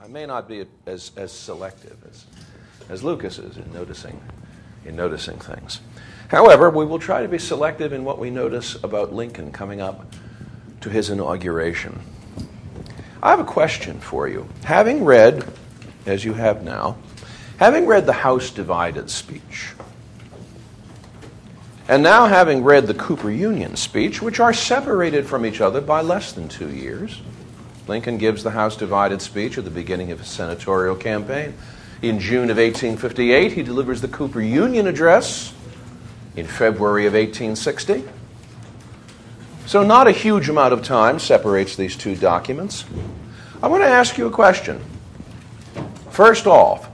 I may not be as, as selective as, as Lucas is in noticing, in noticing things. However, we will try to be selective in what we notice about Lincoln coming up to his inauguration. I have a question for you. Having read, as you have now, having read the House Divided speech, and now having read the Cooper Union speech, which are separated from each other by less than two years, Lincoln gives the House Divided speech at the beginning of his senatorial campaign. In June of 1858, he delivers the Cooper Union address in February of 1860. So, not a huge amount of time separates these two documents. I want to ask you a question. First off,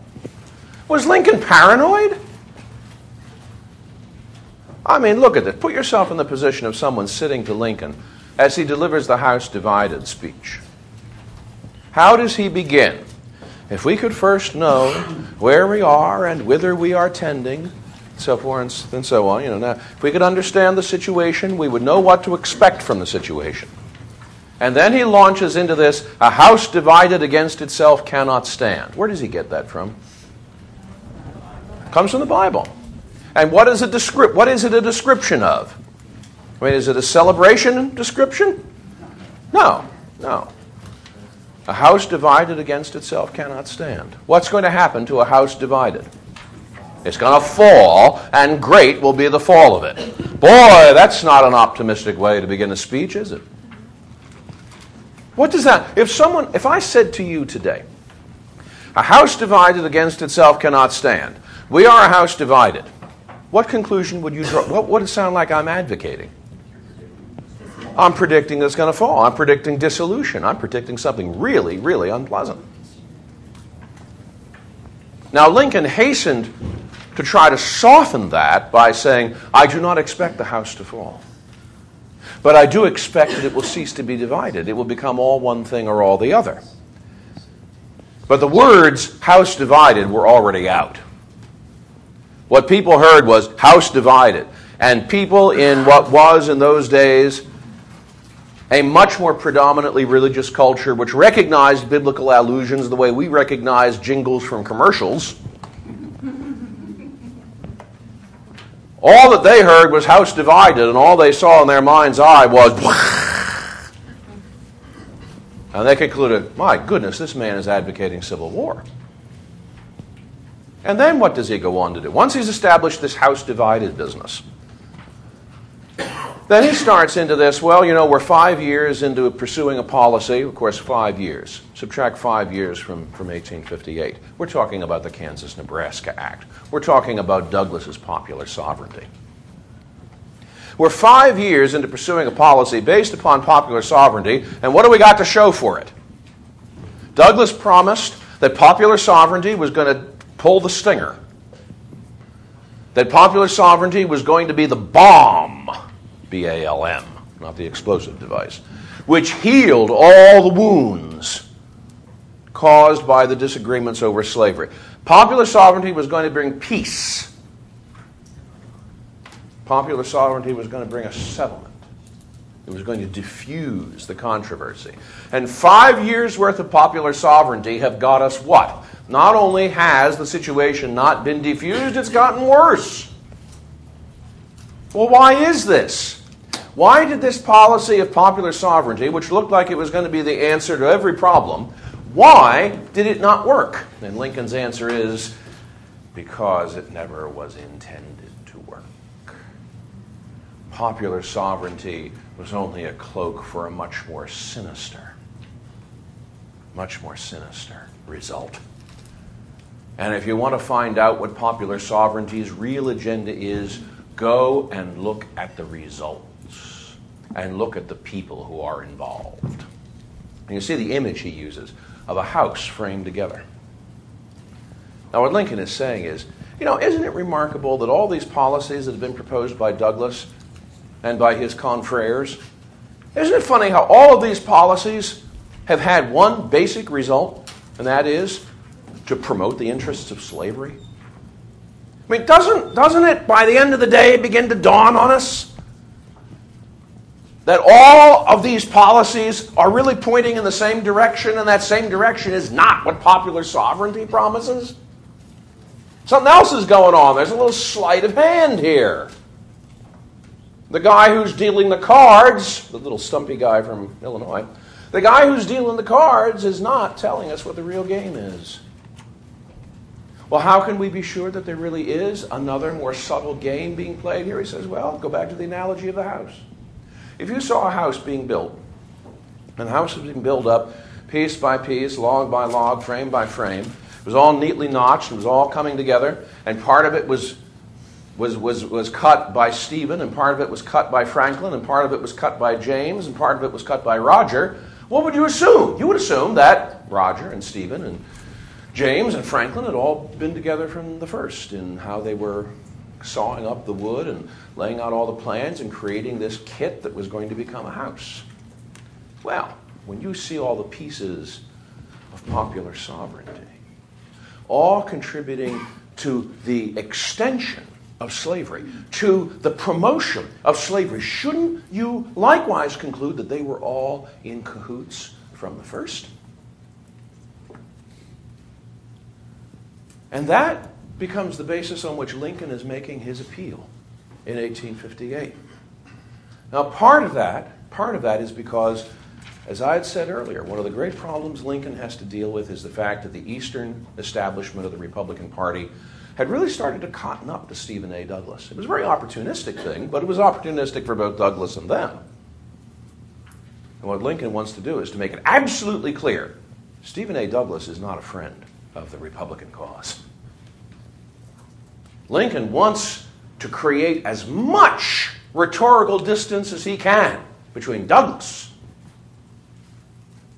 was Lincoln paranoid? I mean, look at this. Put yourself in the position of someone sitting to Lincoln as he delivers the House Divided speech. How does he begin? If we could first know where we are and whither we are tending, so forth and so on, you know, now, if we could understand the situation, we would know what to expect from the situation. And then he launches into this a house divided against itself cannot stand. Where does he get that from? comes from the Bible. And what is, a what is it a description of? I mean, is it a celebration description? No, no. A house divided against itself cannot stand. What's going to happen to a house divided? It's going to fall, and great will be the fall of it. Boy, that's not an optimistic way to begin a speech, is it? What does that? If someone, if I said to you today, a house divided against itself cannot stand. We are a house divided. What conclusion would you draw? What would it sound like I'm advocating? I'm predicting it's going to fall. I'm predicting dissolution. I'm predicting something really, really unpleasant. Now, Lincoln hastened to try to soften that by saying, I do not expect the house to fall. But I do expect that it will cease to be divided. It will become all one thing or all the other. But the words house divided were already out. What people heard was house divided. And people in what was in those days a much more predominantly religious culture which recognized biblical allusions the way we recognize jingles from commercials. All that they heard was house divided, and all they saw in their mind's eye was. And they concluded, my goodness, this man is advocating civil war. And then what does he go on to do? Once he's established this house divided business, then he starts into this, well, you know, we're five years into pursuing a policy, of course, five years. Subtract five years from, from 1858. We're talking about the Kansas Nebraska Act. We're talking about Douglas's popular sovereignty. We're five years into pursuing a policy based upon popular sovereignty, and what do we got to show for it? Douglas promised that popular sovereignty was going to pull the stinger, that popular sovereignty was going to be the bomb B A L M, not the explosive device, which healed all the wounds caused by the disagreements over slavery. Popular sovereignty was going to bring peace. Popular sovereignty was going to bring a settlement. It was going to diffuse the controversy. And five years' worth of popular sovereignty have got us what? Not only has the situation not been diffused, it's gotten worse. Well, why is this? Why did this policy of popular sovereignty, which looked like it was going to be the answer to every problem, why did it not work? And Lincoln's answer is because it never was intended to work. Popular sovereignty was only a cloak for a much more sinister, much more sinister result. And if you want to find out what popular sovereignty's real agenda is, go and look at the result and look at the people who are involved. And you see the image he uses of a house framed together. Now, what Lincoln is saying is, you know, isn't it remarkable that all these policies that have been proposed by Douglas and by his confreres, isn't it funny how all of these policies have had one basic result, and that is to promote the interests of slavery? I mean, doesn't, doesn't it, by the end of the day, begin to dawn on us that all of these policies are really pointing in the same direction, and that same direction is not what popular sovereignty promises? Something else is going on. There's a little sleight of hand here. The guy who's dealing the cards, the little stumpy guy from Illinois, the guy who's dealing the cards is not telling us what the real game is. Well, how can we be sure that there really is another more subtle game being played here? He says, well, go back to the analogy of the house. If you saw a house being built, and the house was being built up piece by piece, log by log, frame by frame, it was all neatly notched, it was all coming together, and part of it was, was, was, was cut by Stephen, and part of it was cut by Franklin, and part of it was cut by James, and part of it was cut by Roger. What would you assume? You would assume that Roger and Stephen and James and Franklin had all been together from the first in how they were sawing up the wood and laying out all the plans and creating this kit that was going to become a house. Well, when you see all the pieces of popular sovereignty, all contributing to the extension of slavery, to the promotion of slavery, shouldn't you likewise conclude that they were all in cahoots from the first? And that becomes the basis on which Lincoln is making his appeal in 1858. Now, part of that, part of that is because, as I had said earlier, one of the great problems Lincoln has to deal with is the fact that the Eastern establishment of the Republican Party had really started to cotton up to Stephen A. Douglas. It was a very opportunistic thing, but it was opportunistic for both Douglas and them. And what Lincoln wants to do is to make it absolutely clear Stephen A. Douglas is not a friend of the Republican cause. Lincoln wants to create as much rhetorical distance as he can between Douglas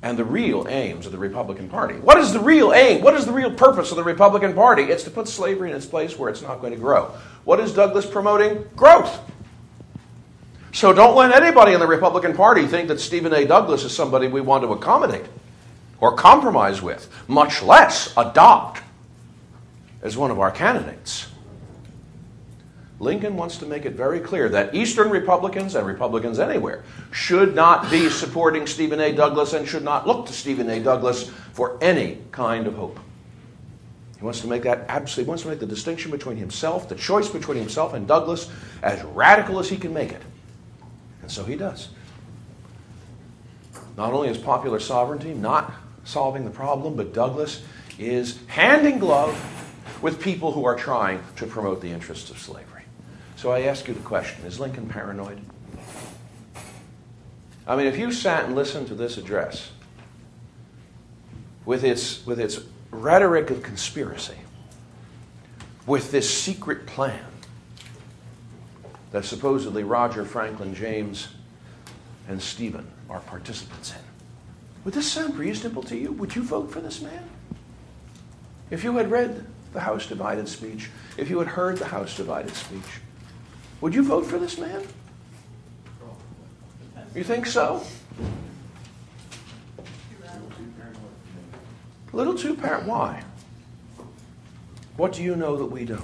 and the real aims of the Republican Party. What is the real aim? What is the real purpose of the Republican Party? It's to put slavery in its place where it's not going to grow. What is Douglas promoting? Growth. So don't let anybody in the Republican Party think that Stephen A. Douglas is somebody we want to accommodate or compromise with, much less adopt as one of our candidates. Lincoln wants to make it very clear that Eastern Republicans and Republicans anywhere should not be supporting Stephen A. Douglas and should not look to Stephen A. Douglas for any kind of hope. He wants to make that absolutely, he wants to make the distinction between himself, the choice between himself and Douglas, as radical as he can make it. And so he does. Not only is popular sovereignty not solving the problem, but Douglas is hand in glove with people who are trying to promote the interests of slavery. So I ask you the question Is Lincoln paranoid? I mean, if you sat and listened to this address with its, with its rhetoric of conspiracy, with this secret plan that supposedly Roger, Franklin, James, and Stephen are participants in, would this sound reasonable to you? Would you vote for this man? If you had read the House Divided speech, if you had heard the House Divided speech, would you vote for this man? You think so? A little too parent. Why? What do you know that we don't?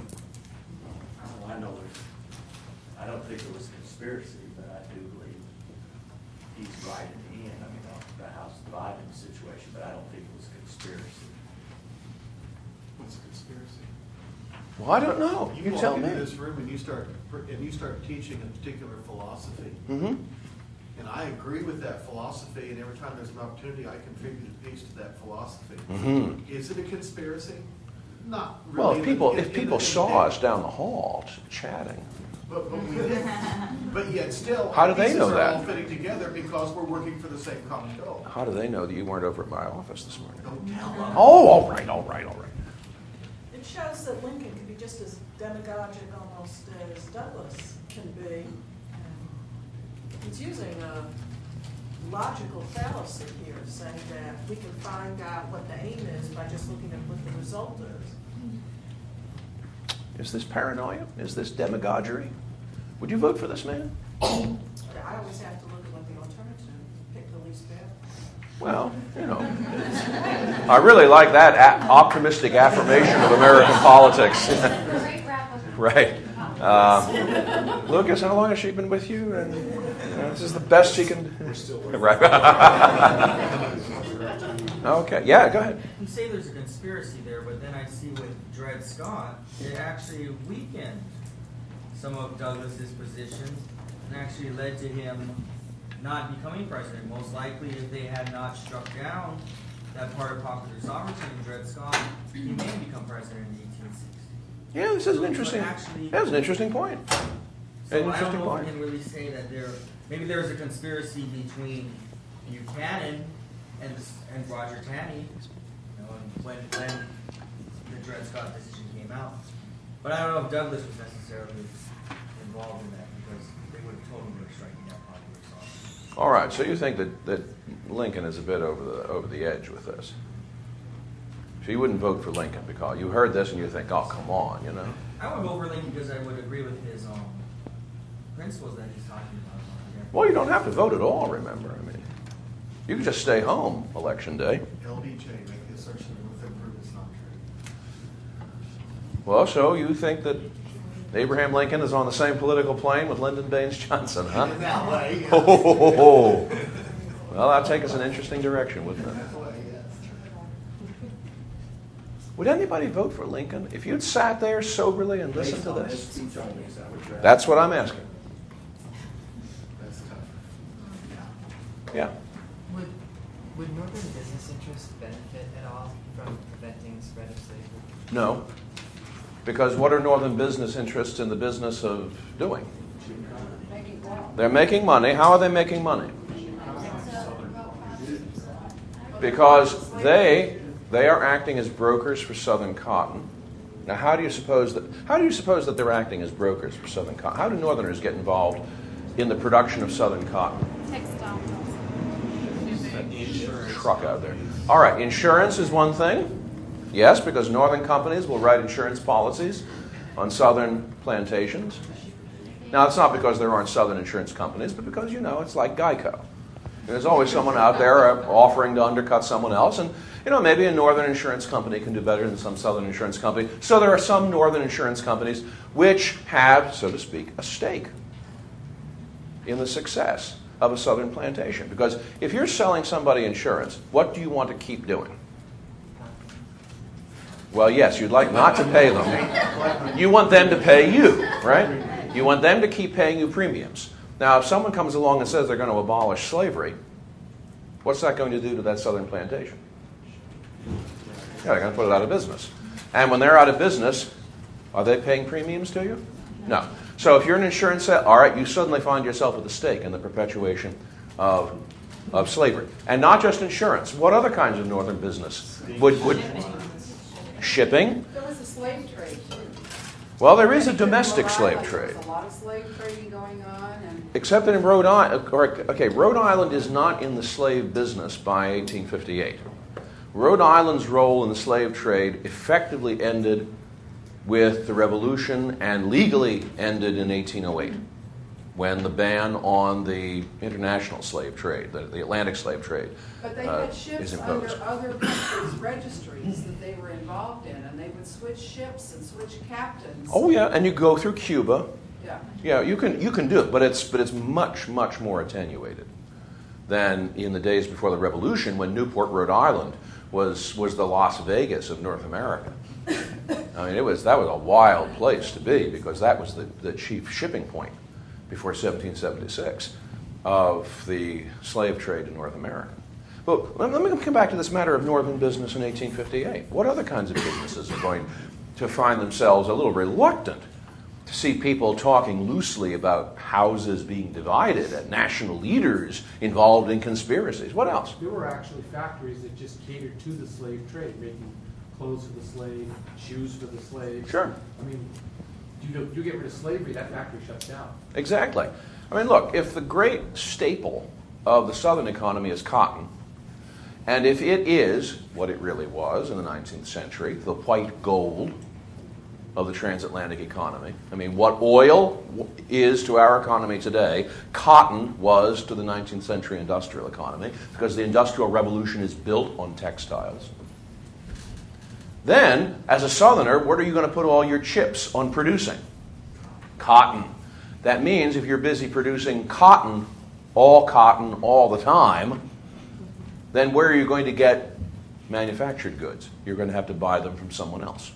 Oh, I know there's, I don't think it was a conspiracy, but I do believe he's right in the end. I mean, the House divided the situation, but I don't think it was a conspiracy. What's a conspiracy? Well, I don't know. You, walk tell into me. this room and you start and you start teaching a particular philosophy, Mm-hmm. and I agree with that philosophy. And every time there's an opportunity, I contribute a piece to that philosophy. Mhm. Is it a conspiracy? Not really. Well, if people in- if in people saw us down the hall chatting, but, but, but yet still, How do they pieces know are that? all fitting together because we're working for the same common goal. how do they know that you weren't over at my office this morning? Don't tell them. Oh, all right, all right, all right. It shows that Lincoln can be just as demagogic almost as Douglas can be. He's using a logical fallacy here, saying that we can find out what the aim is by just looking at what the result is. Is this paranoia? Is this demagoguery? Would you vote for this man? I always have to look at what the alternative, pick the least bad. Well, you know, I really like that a- optimistic affirmation of American politics. Great wrap up. right. Uh, Lucas, how long has she been with you? And you know, this is the best she can. We're still Right. okay. Yeah. Go ahead. You say there's a conspiracy there, but then I see with Dred Scott, it actually weakened some of Douglas's positions and actually led to him not becoming president. Most likely, if they had not struck down that part of popular sovereignty in Dred Scott, he may become president in 1860. Yeah, this is an interesting. actually- That's an interesting point. So An I don't interesting know if point. we can really say that there, maybe there's a conspiracy between Buchanan and, and Roger Taney, you know, and when, when the Dred Scott decision came out. But I don't know if Douglas was necessarily involved in that, because they would have told him they were striking down popular sovereignty. All right. So you think that, that Lincoln is a bit over the over the edge with this? So you wouldn't vote for Lincoln because you heard this and you think, oh, come on, you know. I would vote for Lincoln because I would agree with his, um, principles that he's talking about. Yeah. Well, you don't have to vote at all. Remember, I mean, you can just stay home election day. LBJ, make the assertion that with improvement is not true. Well, so you think that Abraham Lincoln is on the same political plane with Lyndon Baines Johnson, huh? That ho. Well, that'd take us an interesting direction, wouldn't it? That way, yes. Would anybody vote for Lincoln if you'd sat there soberly and listened to this? speech only, is that what you're That's what I'm asking. Um, yeah. Would, would northern business interests benefit at all from preventing the spread of slavery? No. Because what are northern business interests in the business of doing? They're making money. How are they making money? Because they they are acting as brokers for Southern cotton. Now, how do you suppose that? How do you suppose that they're acting as brokers for Southern cotton? How do Northerners get involved in the production of Southern cotton? Textile. Truck out there. All right, insurance is one thing. Yes, because Northern companies will write insurance policies on Southern plantations. Now, it's not because there aren't Southern insurance companies, but because, you know, it's like Geico. There's always someone out there uh, offering to undercut someone else, and, you know, maybe a Northern insurance company can do better than some Southern insurance company. So there are some Northern insurance companies which have, so to speak, a stake in the success of a Southern plantation. Because if you're selling somebody insurance, what do you want to keep doing? Well, yes, you'd like not to pay them. You want them to pay you, right? You want them to keep paying you premiums. Now, if someone comes along and says they're going to abolish slavery, what's that going to do to that southern plantation? Yeah, they're going to put it out of business. And when they're out of business, are they paying premiums to you? No. So if you're an insurance set, all right, you suddenly find yourself at the stake in the perpetuation of, of slavery. And not just insurance. What other kinds of northern business would, would shipping? There was a slave trade too. Well, there is a domestic slave trade. There was a lot of slave trading going on and. Except that in Rhode Island, okay, Rhode Island is not in the slave business by 1858. Rhode Island's role in the slave trade effectively ended with the Revolution and legally ended in 1808 when the ban on the international slave trade, the, the Atlantic slave trade, But they uh, had is ships under other countries' registries that they were involved in, and they would switch ships and switch captains. Oh yeah, and you go through Cuba. Yeah. Yeah, you can you can do it, but it's but it's much much more attenuated than in the days before the Revolution, when Newport, Rhode Island, was was the Las Vegas of North America. I mean, it was that was a wild place to be because that was the, the chief shipping point before 1776 of the slave trade in North America. But let me come back to this matter of northern business in 1858. What other kinds of businesses are going to find themselves a little reluctant to see people talking loosely about houses being divided and national leaders involved in conspiracies? What else? There were actually factories that just catered to the slave trade, making clothes for the slave, shoes for the slave. Sure. I mean, you, you get rid of slavery, that factory shuts down. Exactly. I mean, look, if the great staple of the Southern economy is cotton, and if it is what it really was in the 19th century, the white gold of the transatlantic economy, I mean, what oil is to our economy today, cotton was to the 19th century industrial economy, because the Industrial Revolution is built on textiles. Then, as a Southerner, what are you going to put all your chips on producing? Cotton. That means if you're busy producing cotton, all cotton, all the time, then where are you going to get manufactured goods? You're going to have to buy them from someone else.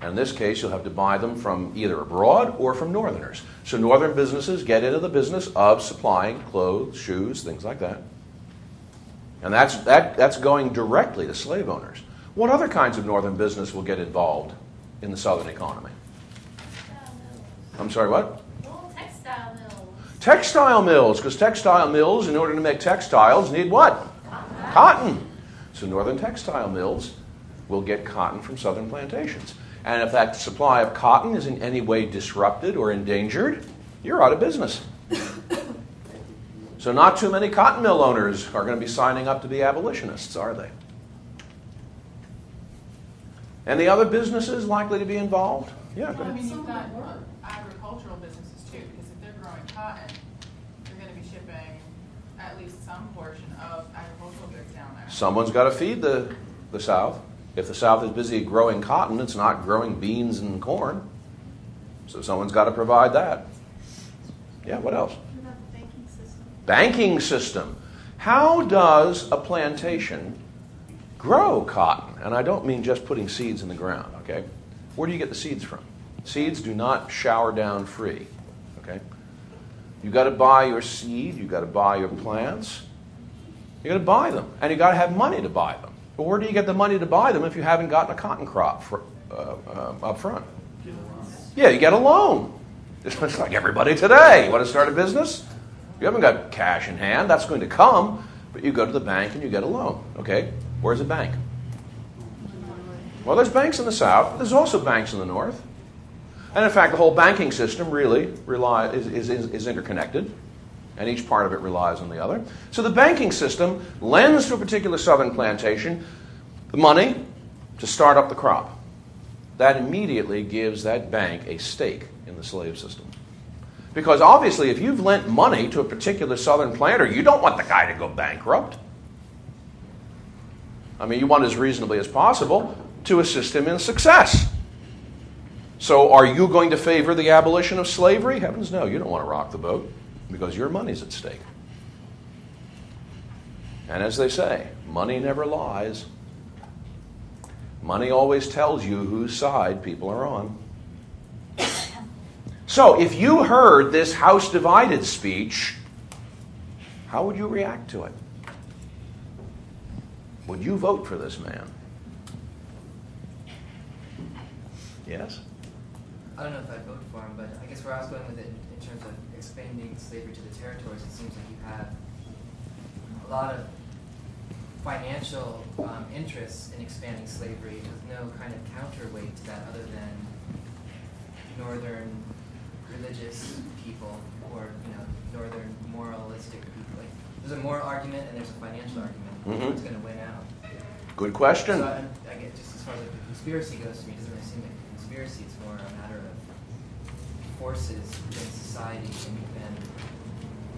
And in this case, you'll have to buy them from either abroad or from northerners. So northern businesses get into the business of supplying clothes, shoes, things like that. And that's, that, that's going directly to slave owners. What other kinds of northern business will get involved in the southern economy? I'm sorry, what? Well, textile mills. Textile mills, because textile mills, in order to make textiles, need what? Cotton. So northern textile mills will get cotton from southern plantations. And if that supply of cotton is in any way disrupted or endangered, you're out of business. So, not too many cotton mill owners are going to be signing up to be abolitionists, are they? Any other businesses likely to be involved? Yeah, go I mean, you've got agricultural businesses too, because if they're growing cotton, they're gonna be shipping at least some portion of agricultural goods down there. Someone's got to feed the, the South. If the South is busy growing cotton, it's not growing beans and corn. So someone's got to provide that. Yeah, what else? What about the banking system? Banking system. How does a plantation grow cotton? And I don't mean just putting seeds in the ground, okay? Where do you get the seeds from? Seeds do not shower down free, okay? You got to buy your seed, you got to buy your plants. You got to buy them, and you got to have money to buy them. But where do you get the money to buy them if you haven't gotten a cotton crop for, uh, uh, up front? Yeah, you get a loan. It's like everybody today. You want to start a business? You haven't got cash in hand. That's going to come, but you go to the bank and you get a loan. Okay? Where's the bank? Well, there's banks in the south. There's also banks in the north. And in fact, the whole banking system really rely, is, is, is, is interconnected, and each part of it relies on the other. So the banking system lends to a particular southern plantation the money to start up the crop. That immediately gives that bank a stake in the slave system. Because obviously, if you've lent money to a particular southern planter, you don't want the guy to go bankrupt. I mean, you want as reasonably as possible to assist him in success. So, are you going to favor the abolition of slavery? Heavens no, you don't want to rock the boat because your money's at stake. And as they say, money never lies. Money always tells you whose side people are on. So, if you heard this House divided speech, how would you react to it? Would you vote for this man? Yes? I don't know if I'd vote for him, but I guess where I was going with it in terms of expanding slavery to the territories, it seems like you have a lot of financial um, interests in expanding slavery with no kind of counterweight to that other than northern religious people or you know northern moralistic people. Like, there's a moral argument and there's a financial argument. Mhm. What's going to win out? Good question. So I, I get just as far as the conspiracy goes to me, doesn't seem like a conspiracy. It's more a matter of forces within society, and, and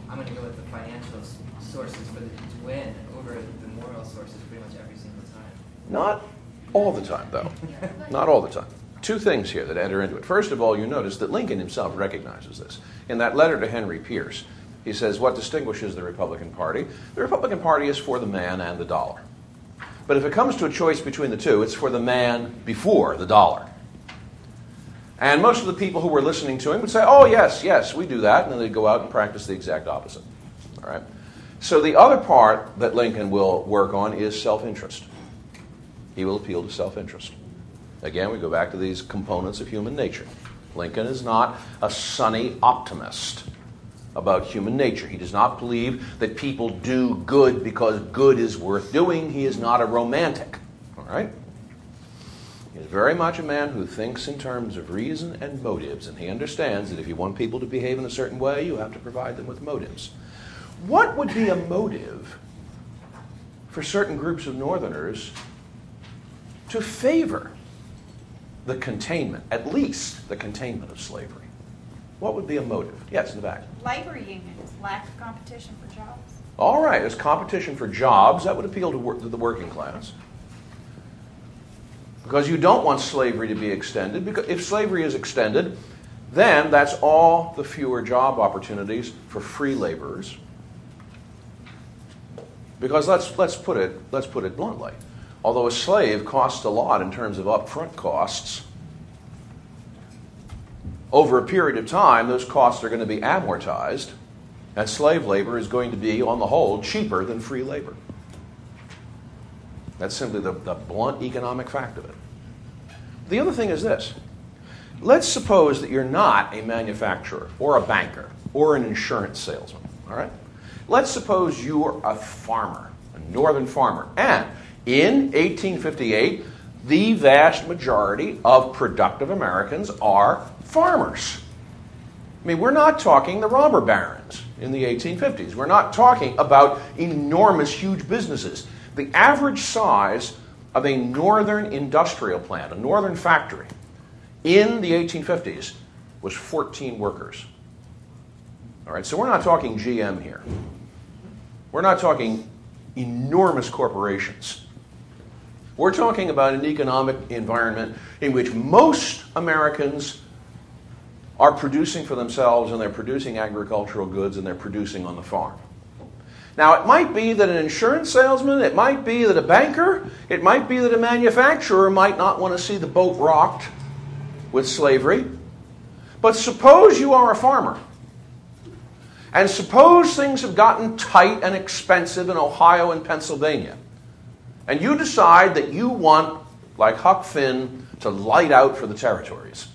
I'm going to go with the financial sources for the to win over the moral sources pretty much every single time. Not all the time, though. Not all the time. Two things here that enter into it. First of all, you notice that Lincoln himself recognizes this. In that letter to Henry Pierce, he says, What distinguishes the Republican Party? The Republican Party is for the man and the dollar. But if it comes to a choice between the two, it's for the man before the dollar. And most of the people who were listening to him would say, Oh, yes, yes, we do that. And then they'd go out and practice the exact opposite. All right? So the other part that Lincoln will work on is self interest. He will appeal to self interest. Again, we go back to these components of human nature. Lincoln is not a sunny optimist about human nature. He does not believe that people do good because good is worth doing. He is not a romantic. All right? He is very much a man who thinks in terms of reason and motives, and he understands that if you want people to behave in a certain way, you have to provide them with motives. What would be a motive for certain groups of Northerners to favor the containment, at least the containment of slavery? What would be a motive? Yes, in the back. Labor unions, lack of competition for jobs. All right, there's competition for jobs. That would appeal to, to the working class. Because you don't want slavery to be extended. Because if slavery is extended, then that's all the fewer job opportunities for free laborers. Because let's, let's, put it, let's put it bluntly. Although a slave costs a lot in terms of upfront costs, over a period of time, those costs are going to be amortized, and slave labor is going to be, on the whole, cheaper than free labor. That's simply the, the blunt economic fact of it. The other thing is this let's suppose that you're not a manufacturer or a banker or an insurance salesman, all right? Let's suppose you're a farmer, a northern farmer, and in 1858, the vast majority of productive Americans are farmers. I mean, we're not talking the robber barons in the 1850s. We're not talking about enormous, huge businesses. The average size of a northern industrial plant, a northern factory, in the 1850s was 14 workers. All right, so we're not talking GM here. We're not talking enormous corporations. We're talking about an economic environment in which most Americans are producing for themselves and they're producing agricultural goods and they're producing on the farm. Now, it might be that an insurance salesman, it might be that a banker, it might be that a manufacturer might not want to see the boat rocked with slavery. But suppose you are a farmer. And suppose things have gotten tight and expensive in Ohio and Pennsylvania. And you decide that you want, like Huck Finn, to light out for the territories.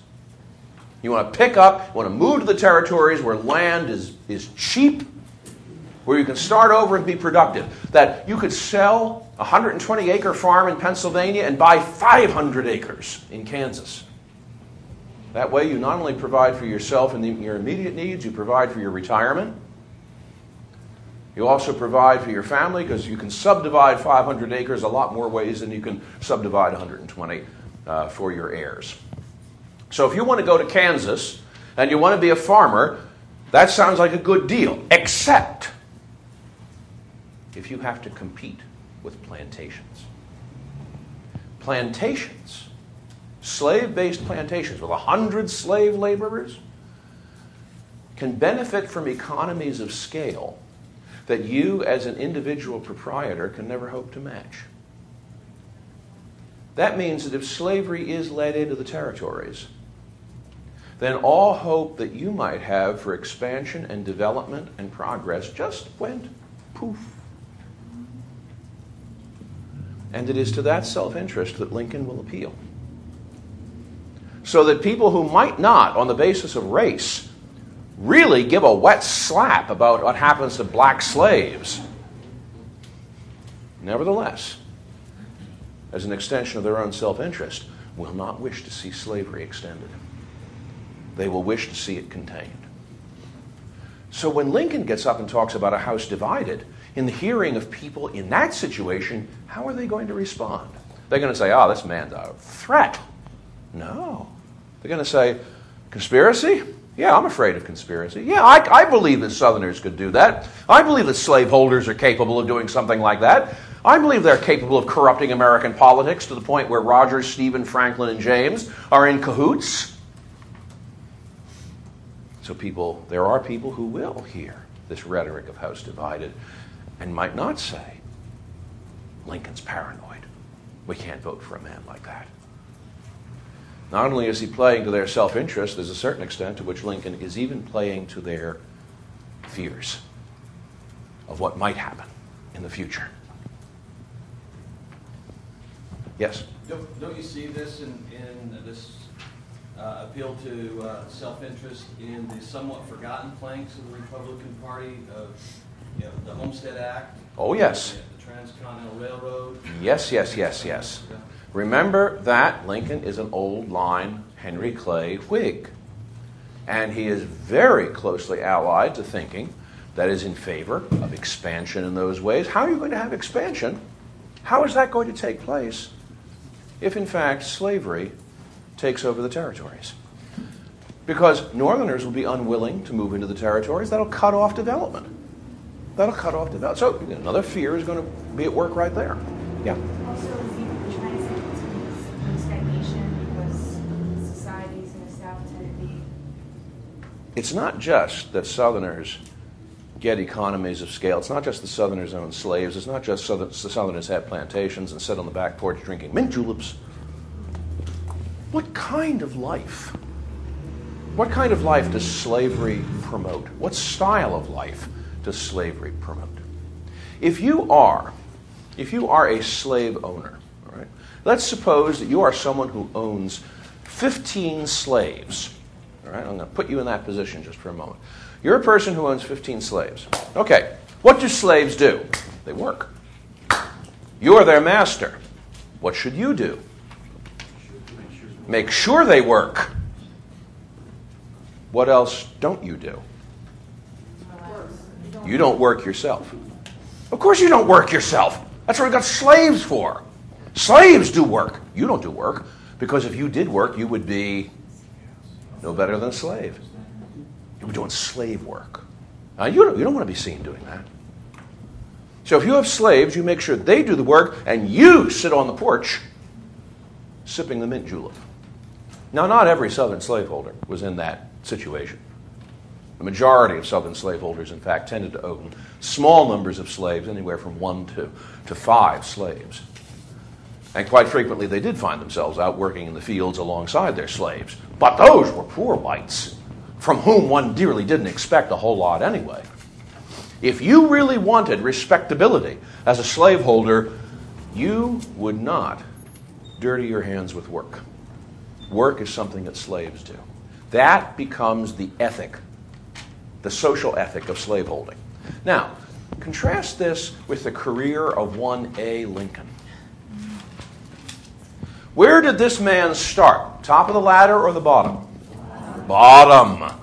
You want to pick up, you want to move to the territories where land is, is cheap, where you can start over and be productive. That you could sell a 120 acre farm in Pennsylvania and buy 500 acres in Kansas. That way, you not only provide for yourself and your immediate needs, you provide for your retirement. You also provide for your family because you can subdivide 500 acres a lot more ways than you can subdivide 120 uh, for your heirs. So if you want to go to Kansas and you want to be a farmer, that sounds like a good deal, except if you have to compete with plantations. Plantations, slave based plantations with 100 slave laborers, can benefit from economies of scale that you, as an individual proprietor, can never hope to match. That means that if slavery is let into the territories, then all hope that you might have for expansion and development and progress just went poof. And it is to that self interest that Lincoln will appeal. So that people who might not, on the basis of race, really give a wet slap about what happens to black slaves, nevertheless, as an extension of their own self interest, will not wish to see slavery extended. They will wish to see it contained. So when Lincoln gets up and talks about a house divided, in the hearing of people in that situation, how are they going to respond? They're going to say, oh, this man's a threat. No. They're going to say, conspiracy? Yeah, I'm afraid of conspiracy. Yeah, I, I, believe that Southerners could do that. I believe that slaveholders are capable of doing something like that. I believe they're capable of corrupting American politics to the point where Rogers, Stephen, Franklin, and James are in cahoots. So people, there are people who will hear this rhetoric of house divided and might not say, Lincoln's paranoid. We can't vote for a man like that. Not only is he playing to their self interest, there's a certain extent to which Lincoln is even playing to their fears of what might happen in the future. Yes? Don't, don't you see this in, in this uh, appeal to uh, self interest in the somewhat forgotten planks of the Republican Party of you know, the Homestead Act? Oh, yes. The, the Transcontinental Railroad? Yes, yes, yes, yes. Remember that Lincoln is an old line Henry Clay Whig. And he is very closely allied to thinking that is in favor of expansion in those ways. How are you going to have expansion? How is that going to take place if, in fact, slavery takes over the territories? Because Northerners will be unwilling to move into the territories. That'll cut off development. That'll cut off development. So another fear is going to be at work right there. Yeah. Also, stagnation because societies in the South tend to be it's not just that Southerners get economies of scale. It's not just the Southerners own slaves. It's not just the Southerners had plantations and sit on the back porch drinking mint juleps. What kind of life? What kind of life does slavery promote? What style of life does slavery promote? If you are, if you are a slave owner, all right, let's suppose that you are someone who owns 15 slaves. All right, I'm going to put you in that position just for a moment. You're a person who owns 15 slaves. Okay, what do slaves do? They work. You are their master. What should you do? Make sure they work. What else don't you do? You don't work yourself. Of course, you don't work yourself. That's what we've got slaves for. Slaves do work. You don't do work because if you did work, you would be no better than a slave. You were doing slave work. Now, you don't, you don't want to be seen doing that. So if you have slaves, you make sure they do the work and you sit on the porch sipping the mint julep. Now, not every Southern slaveholder was in that situation. The majority of Southern slaveholders, in fact, tended to own small numbers of slaves, anywhere from one to, to five slaves. And quite frequently, they did find themselves out working in the fields alongside their slaves. But those were poor whites, from whom one dearly didn't expect a whole lot anyway. If you really wanted respectability as a slaveholder, you would not dirty your hands with work. Work is something that slaves do. That becomes the ethic, the social ethic of slaveholding. Now, contrast this with the career of one A. Lincoln. Where did this man start? Top of the ladder or the bottom? Bottom.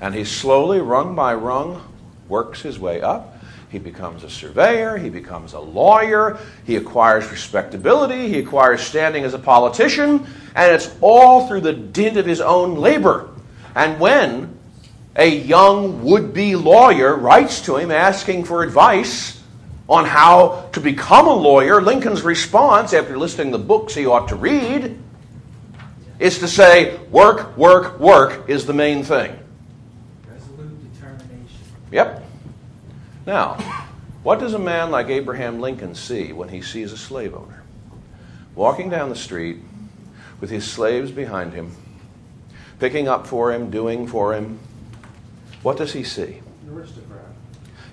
And he slowly, rung by rung, works his way up. He becomes a surveyor, he becomes a lawyer, he acquires respectability, he acquires standing as a politician, and it's all through the dint of his own labor. And when a young would be lawyer writes to him asking for advice on how to become a lawyer, Lincoln's response, after listing the books he ought to read, is to say, work, work, work is the main thing. Resolute determination. Yep. Now, what does a man like Abraham Lincoln see when he sees a slave owner? Walking down the street with his slaves behind him, picking up for him, doing for him. What does he see? Aristocrat.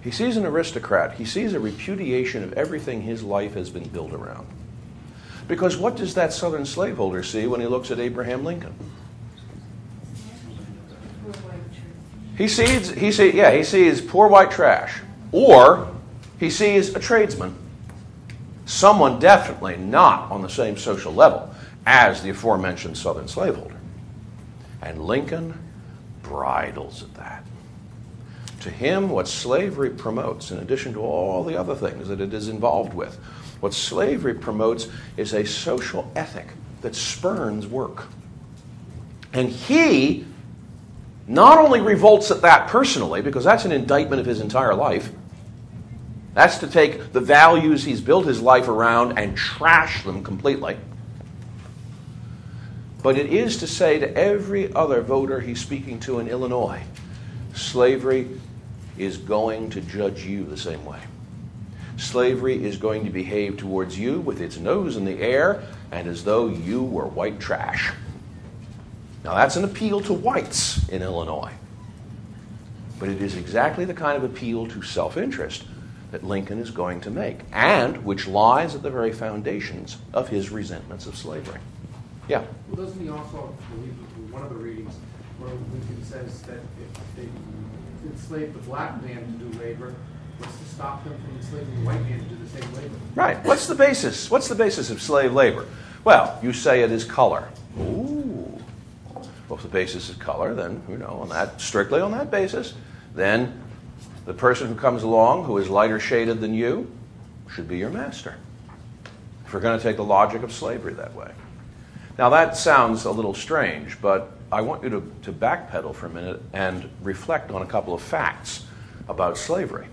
He sees an aristocrat. He sees a repudiation of everything his life has been built around. Because what does that southern slaveholder see when he looks at Abraham Lincoln? He sees, he see, yeah, he sees poor white trash. Or he sees a tradesman. Someone definitely not on the same social level as the aforementioned southern slaveholder. And Lincoln bridles at that. To him, what slavery promotes, in addition to all the other things that it is involved with, what slavery promotes is a social ethic that spurns work. And he not only revolts at that personally, because that's an indictment of his entire life, that's to take the values he's built his life around and trash them completely. But it is to say to every other voter he's speaking to in Illinois slavery is going to judge you the same way. Slavery is going to behave towards you with its nose in the air and as though you were white trash. Now, that's an appeal to whites in Illinois. But it is exactly the kind of appeal to self interest that Lincoln is going to make, and which lies at the very foundations of his resentments of slavery. Yeah. Well, doesn't he also believe one of the readings where Lincoln says that if they enslave the black man to do labor, what's to stop them from enslaving the white man to do the same labor? Right. What's the basis? What's the basis of slave labor? Well, you say it is color. Ooh. Well, if the basis is color, then you know on that strictly on that basis, then the person who comes along who is lighter shaded than you should be your master. If we're going to take the logic of slavery that way. Now that sounds a little strange, but I want you to, to backpedal for a minute and reflect on a couple of facts about slavery.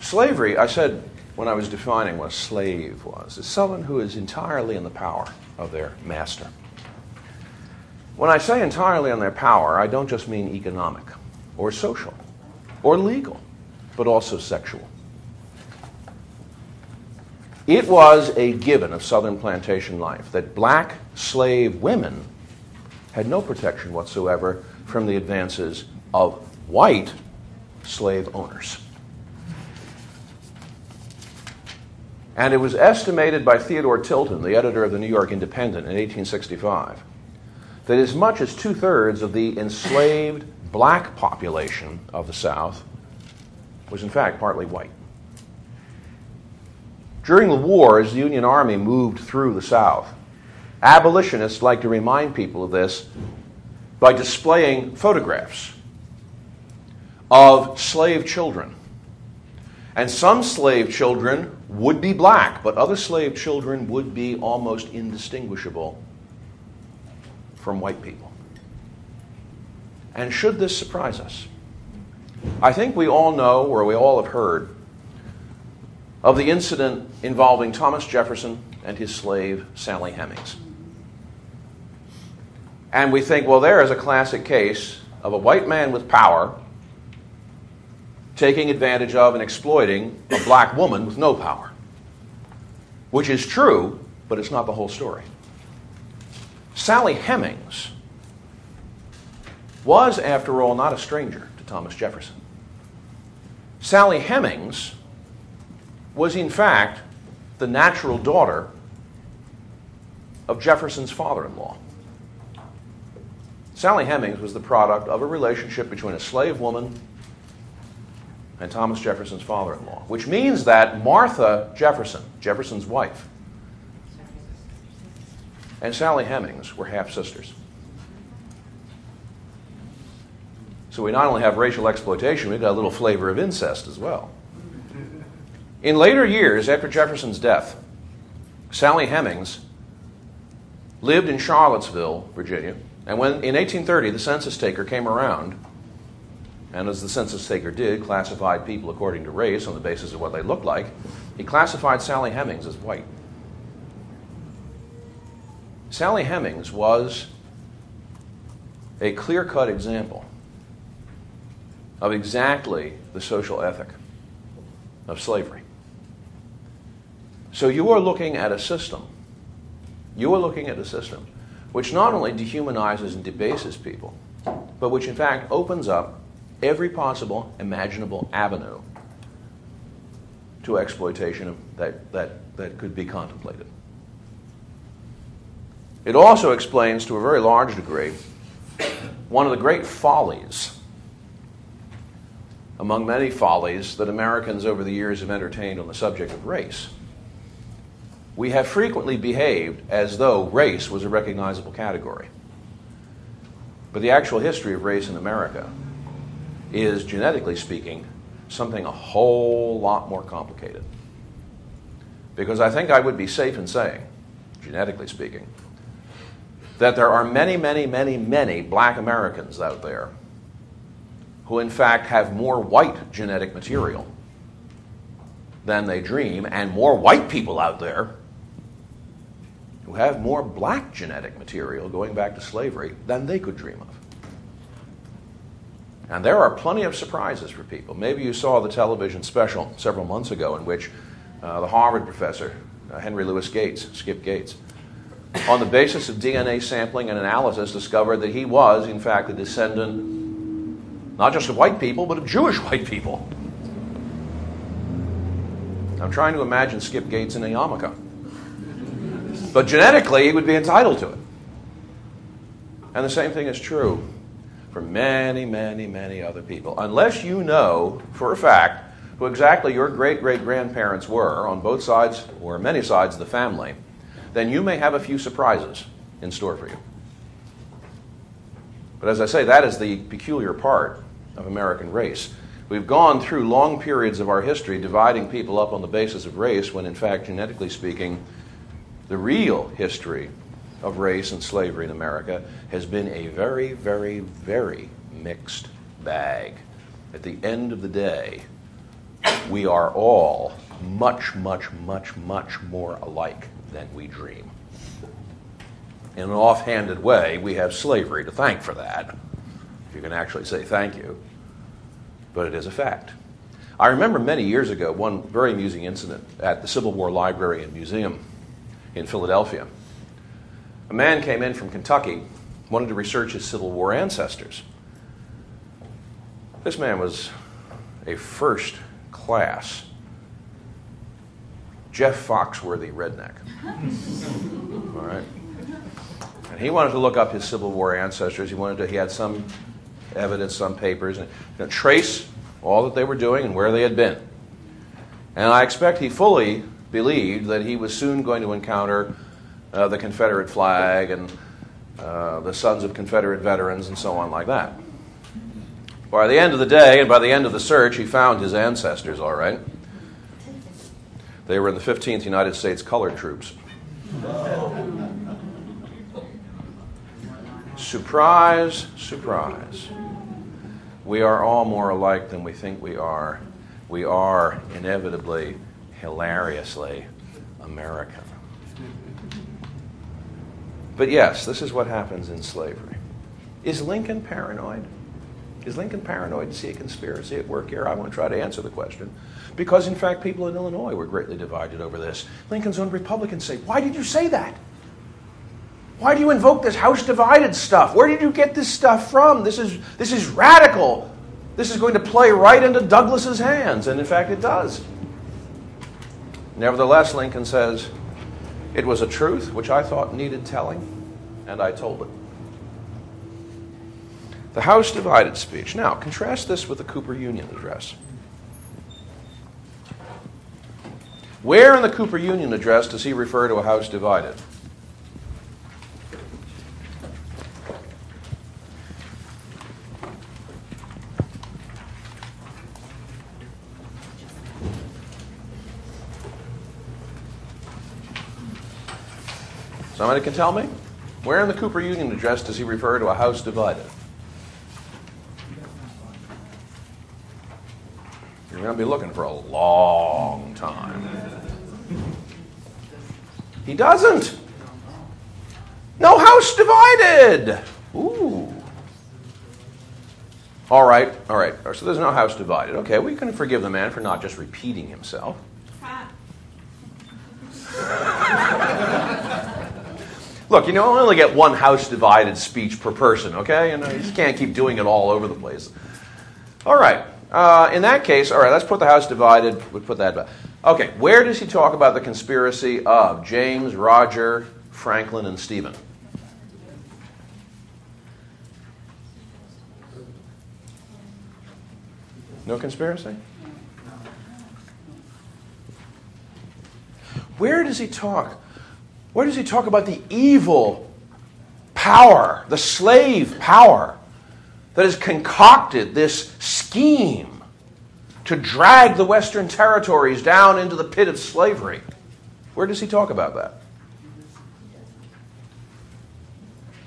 Slavery, I said when I was defining what a slave was, is someone who is entirely in the power of their master. When I say entirely in their power, I don't just mean economic or social or legal, but also sexual. It was a given of Southern plantation life that black slave women had no protection whatsoever from the advances of white slave owners. And it was estimated by Theodore Tilton, the editor of the New York Independent, in 1865, that as much as two thirds of the enslaved black population of the South was, in fact, partly white. During the war, as the Union Army moved through the South, abolitionists like to remind people of this by displaying photographs of slave children. And some slave children would be black, but other slave children would be almost indistinguishable from white people. And should this surprise us? I think we all know, or we all have heard, of the incident involving Thomas Jefferson and his slave, Sally Hemings. And we think, well, there is a classic case of a white man with power taking advantage of and exploiting a black woman with no power. Which is true, but it's not the whole story. Sally Hemings was, after all, not a stranger to Thomas Jefferson. Sally Hemings was, in fact, the natural daughter of Jefferson's father in law. Sally Hemings was the product of a relationship between a slave woman and Thomas Jefferson's father in law, which means that Martha Jefferson, Jefferson's wife, and Sally Hemings were half sisters. So we not only have racial exploitation, we've got a little flavor of incest as well. In later years, after Jefferson's death, Sally Hemings lived in Charlottesville, Virginia, and when in 1830 the census taker came around, and as the census taker did, classified people according to race on the basis of what they looked like, he classified Sally Hemings as white. Sally Hemings was a clear cut example of exactly the social ethic of slavery. So you are looking at a system, you are looking at a system which not only dehumanizes and debases people, but which in fact opens up every possible imaginable avenue to exploitation that, that, that could be contemplated. It also explains, to a very large degree, one of the great follies, among many follies that Americans over the years have entertained on the subject of race. We have frequently behaved as though race was a recognizable category. But the actual history of race in America is, genetically speaking, something a whole lot more complicated. Because I think I would be safe in saying, genetically speaking, that there are many, many, many, many black Americans out there who, in fact, have more white genetic material than they dream, and more white people out there who have more black genetic material going back to slavery than they could dream of. And there are plenty of surprises for people. Maybe you saw the television special several months ago in which uh, the Harvard professor, uh, Henry Louis Gates, Skip Gates, on the basis of DNA sampling and analysis, discovered that he was, in fact, a descendant not just of white people, but of Jewish white people. I'm trying to imagine Skip Gates in a yarmulke. But genetically, he would be entitled to it. And the same thing is true for many, many, many other people. Unless you know for a fact who exactly your great great grandparents were on both sides or many sides of the family, then you may have a few surprises in store for you. But as I say, that is the peculiar part of American race. We've gone through long periods of our history dividing people up on the basis of race when, in fact, genetically speaking, the real history of race and slavery in America has been a very, very, very mixed bag. At the end of the day, we are all much, much, much, much more alike than we dream. in an offhanded way, we have slavery to thank for that, if you can actually say thank you. But it is a fact. I remember many years ago one very amusing incident at the Civil War Library and Museum in Philadelphia. A man came in from Kentucky, wanted to research his Civil War ancestors. This man was a first class Jeff Foxworthy redneck. All right. And he wanted to look up his Civil War ancestors. He wanted to, he had some evidence, some papers, and you know, trace all that they were doing and where they had been. And I expect he fully believed that he was soon going to encounter uh, the Confederate flag and uh, the sons of Confederate veterans and so on, like that. By the end of the day and by the end of the search, he found his ancestors, all right. They were in the 15th United States Colored Troops. Surprise, surprise. We are all more alike than we think we are. We are inevitably, hilariously American. But yes, this is what happens in slavery. Is Lincoln paranoid? Is Lincoln paranoid to see a conspiracy at work here? I want to try to answer the question. Because, in fact, people in Illinois were greatly divided over this. Lincoln's own Republicans say, Why did you say that? Why do you invoke this house divided stuff? Where did you get this stuff from? This is, this is radical. This is going to play right into Douglas's hands. And in fact, it does. Nevertheless, Lincoln says, It was a truth which I thought needed telling, and I told it. The House divided speech. Now, contrast this with the Cooper Union address. Where in the Cooper Union address does he refer to a House divided? Somebody can tell me? Where in the Cooper Union address does he refer to a house divided? You're going to be looking for a long time. He doesn't. No house divided. Ooh. All right, all right. So there's no house divided. Okay, we can forgive the man for not just repeating himself. Look, you know, I only get one house divided speech per person, okay? And you just can't keep doing it all over the place. All right. Uh, in that case, all right, let's put the house divided. We'll put that back. Okay, where does he talk about the conspiracy of James, Roger, Franklin, and Stephen? No conspiracy? Where does he talk? Where does he talk about the evil power, the slave power that has concocted this scheme to drag the Western territories down into the pit of slavery? Where does he talk about that?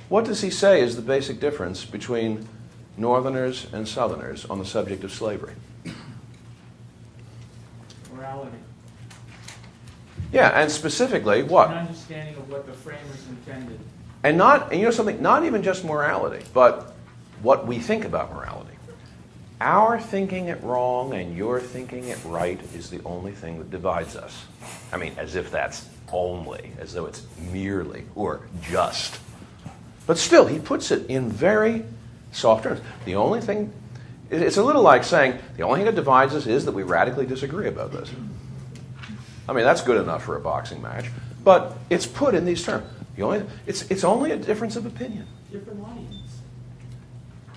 What does he say is the basic difference between Northerners and Southerners on the subject of slavery? Morality. Yeah, and specifically what? An understanding of what the framers intended. And not, and you know something, not even just morality, but what we think about morality. Our thinking it wrong and your thinking it right is the only thing that divides us. I mean, as if that's only, as though it's merely or just. But still, he puts it in very soft terms. The only thing, it's a little like saying, the only thing that divides us is that we radically disagree about this. I mean, that's good enough for a boxing match, but it's put in these terms. The only, it's, it's only a difference of opinion. Different audience.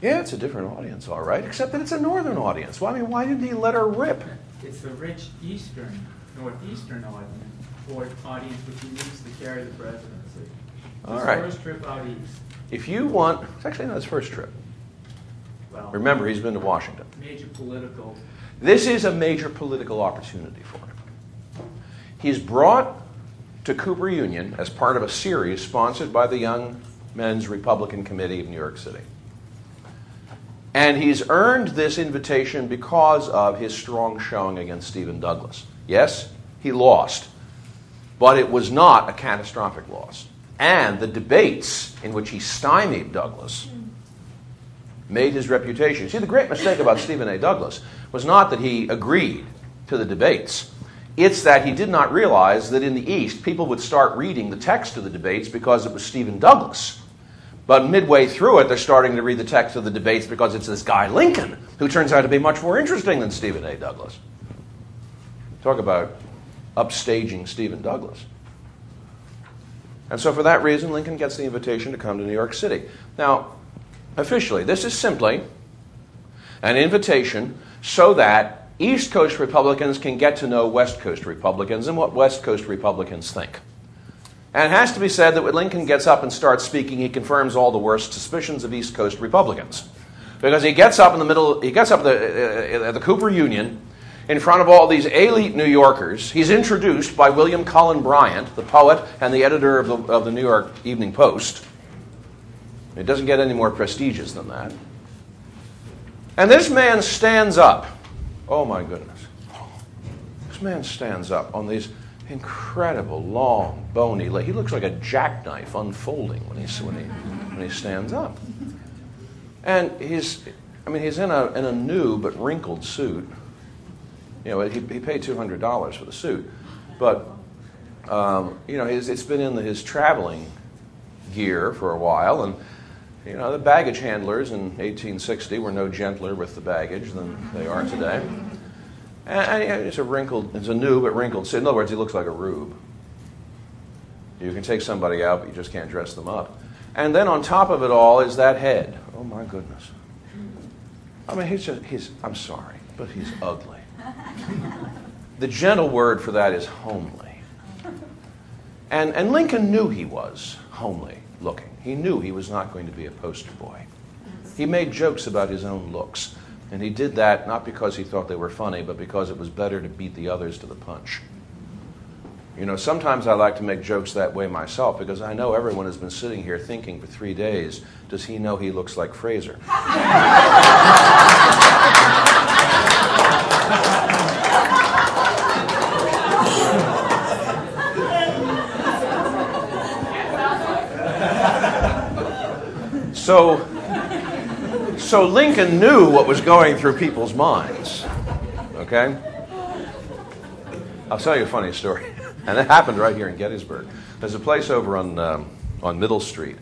Yeah, it's a different audience, all right, except that it's a northern audience. Well, I mean, why didn't he let her rip? It's the rich eastern, northeastern audience, or audience which he needs to carry the presidency. All his right. first trip out east. If you want, it's actually not his first trip. Well, Remember, he's been to Washington. major political. This is a major political opportunity for him. He's brought to Cooper Union as part of a series sponsored by the Young Men's Republican Committee of New York City. And he's earned this invitation because of his strong showing against Stephen Douglas. Yes, he lost, but it was not a catastrophic loss. and the debates in which he stymied Douglas made his reputation. See, the great mistake about Stephen A. Douglas was not that he agreed to the debates. It's that he did not realize that in the East, people would start reading the text of the debates because it was Stephen Douglas. But midway through it, they're starting to read the text of the debates because it's this guy Lincoln, who turns out to be much more interesting than Stephen A. Douglas. Talk about upstaging Stephen Douglas. And so, for that reason, Lincoln gets the invitation to come to New York City. Now, officially, this is simply an invitation so that East Coast Republicans can get to know West Coast Republicans and what West Coast Republicans think. And it has to be said that when Lincoln gets up and starts speaking, he confirms all the worst suspicions of East Coast Republicans. Because he gets up in the middle, he gets up at the, uh, the Cooper Union in front of all these elite New Yorkers. He's introduced by William Cullen Bryant, the poet and the editor of the, of the New York Evening Post. It doesn't get any more prestigious than that. And this man stands up. Oh my goodness. This man stands up on these incredible, long, bony legs. He looks like a jackknife unfolding when, he's, when, he, when he stands up. And he's, I mean, he's in a, in a new but wrinkled suit. You know, he, he paid $200 for the suit. But, um, you know, it's been in the, his traveling gear for a while. And, you know, the baggage handlers in 1860 were no gentler with the baggage than they are today. And, and it's a wrinkled, it's a new but wrinkled. In other words, he looks like a rube. You can take somebody out, but you just can't dress them up. And then on top of it all is that head. Oh my goodness. I mean, he's just, he's, I'm sorry, but he's ugly. The gentle word for that is homely. And, and Lincoln knew he was homely looking. He knew he was not going to be a poster boy. He made jokes about his own looks. And he did that not because he thought they were funny, but because it was better to beat the others to the punch. You know, sometimes I like to make jokes that way myself because I know everyone has been sitting here thinking for three days, does he know he looks like Frasier? so, so Lincoln knew what was going through people's minds. Okay? I'll tell you a funny story. And it happened right here in Gettysburg. There's a place over on, um, on Middle Street,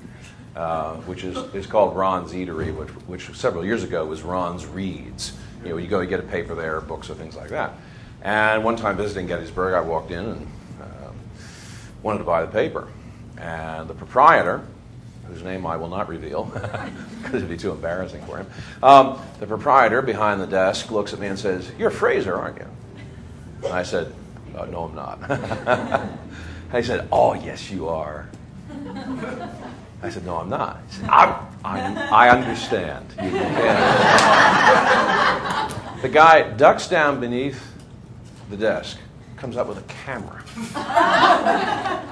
uh, which is, is called Ron's Eatery, which, which several years ago was Ron's Reads. You know, you go, you get a paper there, books or things like that. And one time visiting Gettysburg, I walked in and um, wanted to buy the paper. And the proprietor, whose name I will not reveal because it'd be too embarrassing for him, um, the proprietor behind the desk looks at me and says, You're Frasier, aren't you? And I said, uh, No, I'm not. he said, Oh, yes, you are. I said, No, I'm not. He said, I'm, I'm, I understand. The guy ducks down beneath the desk, comes up with a camera,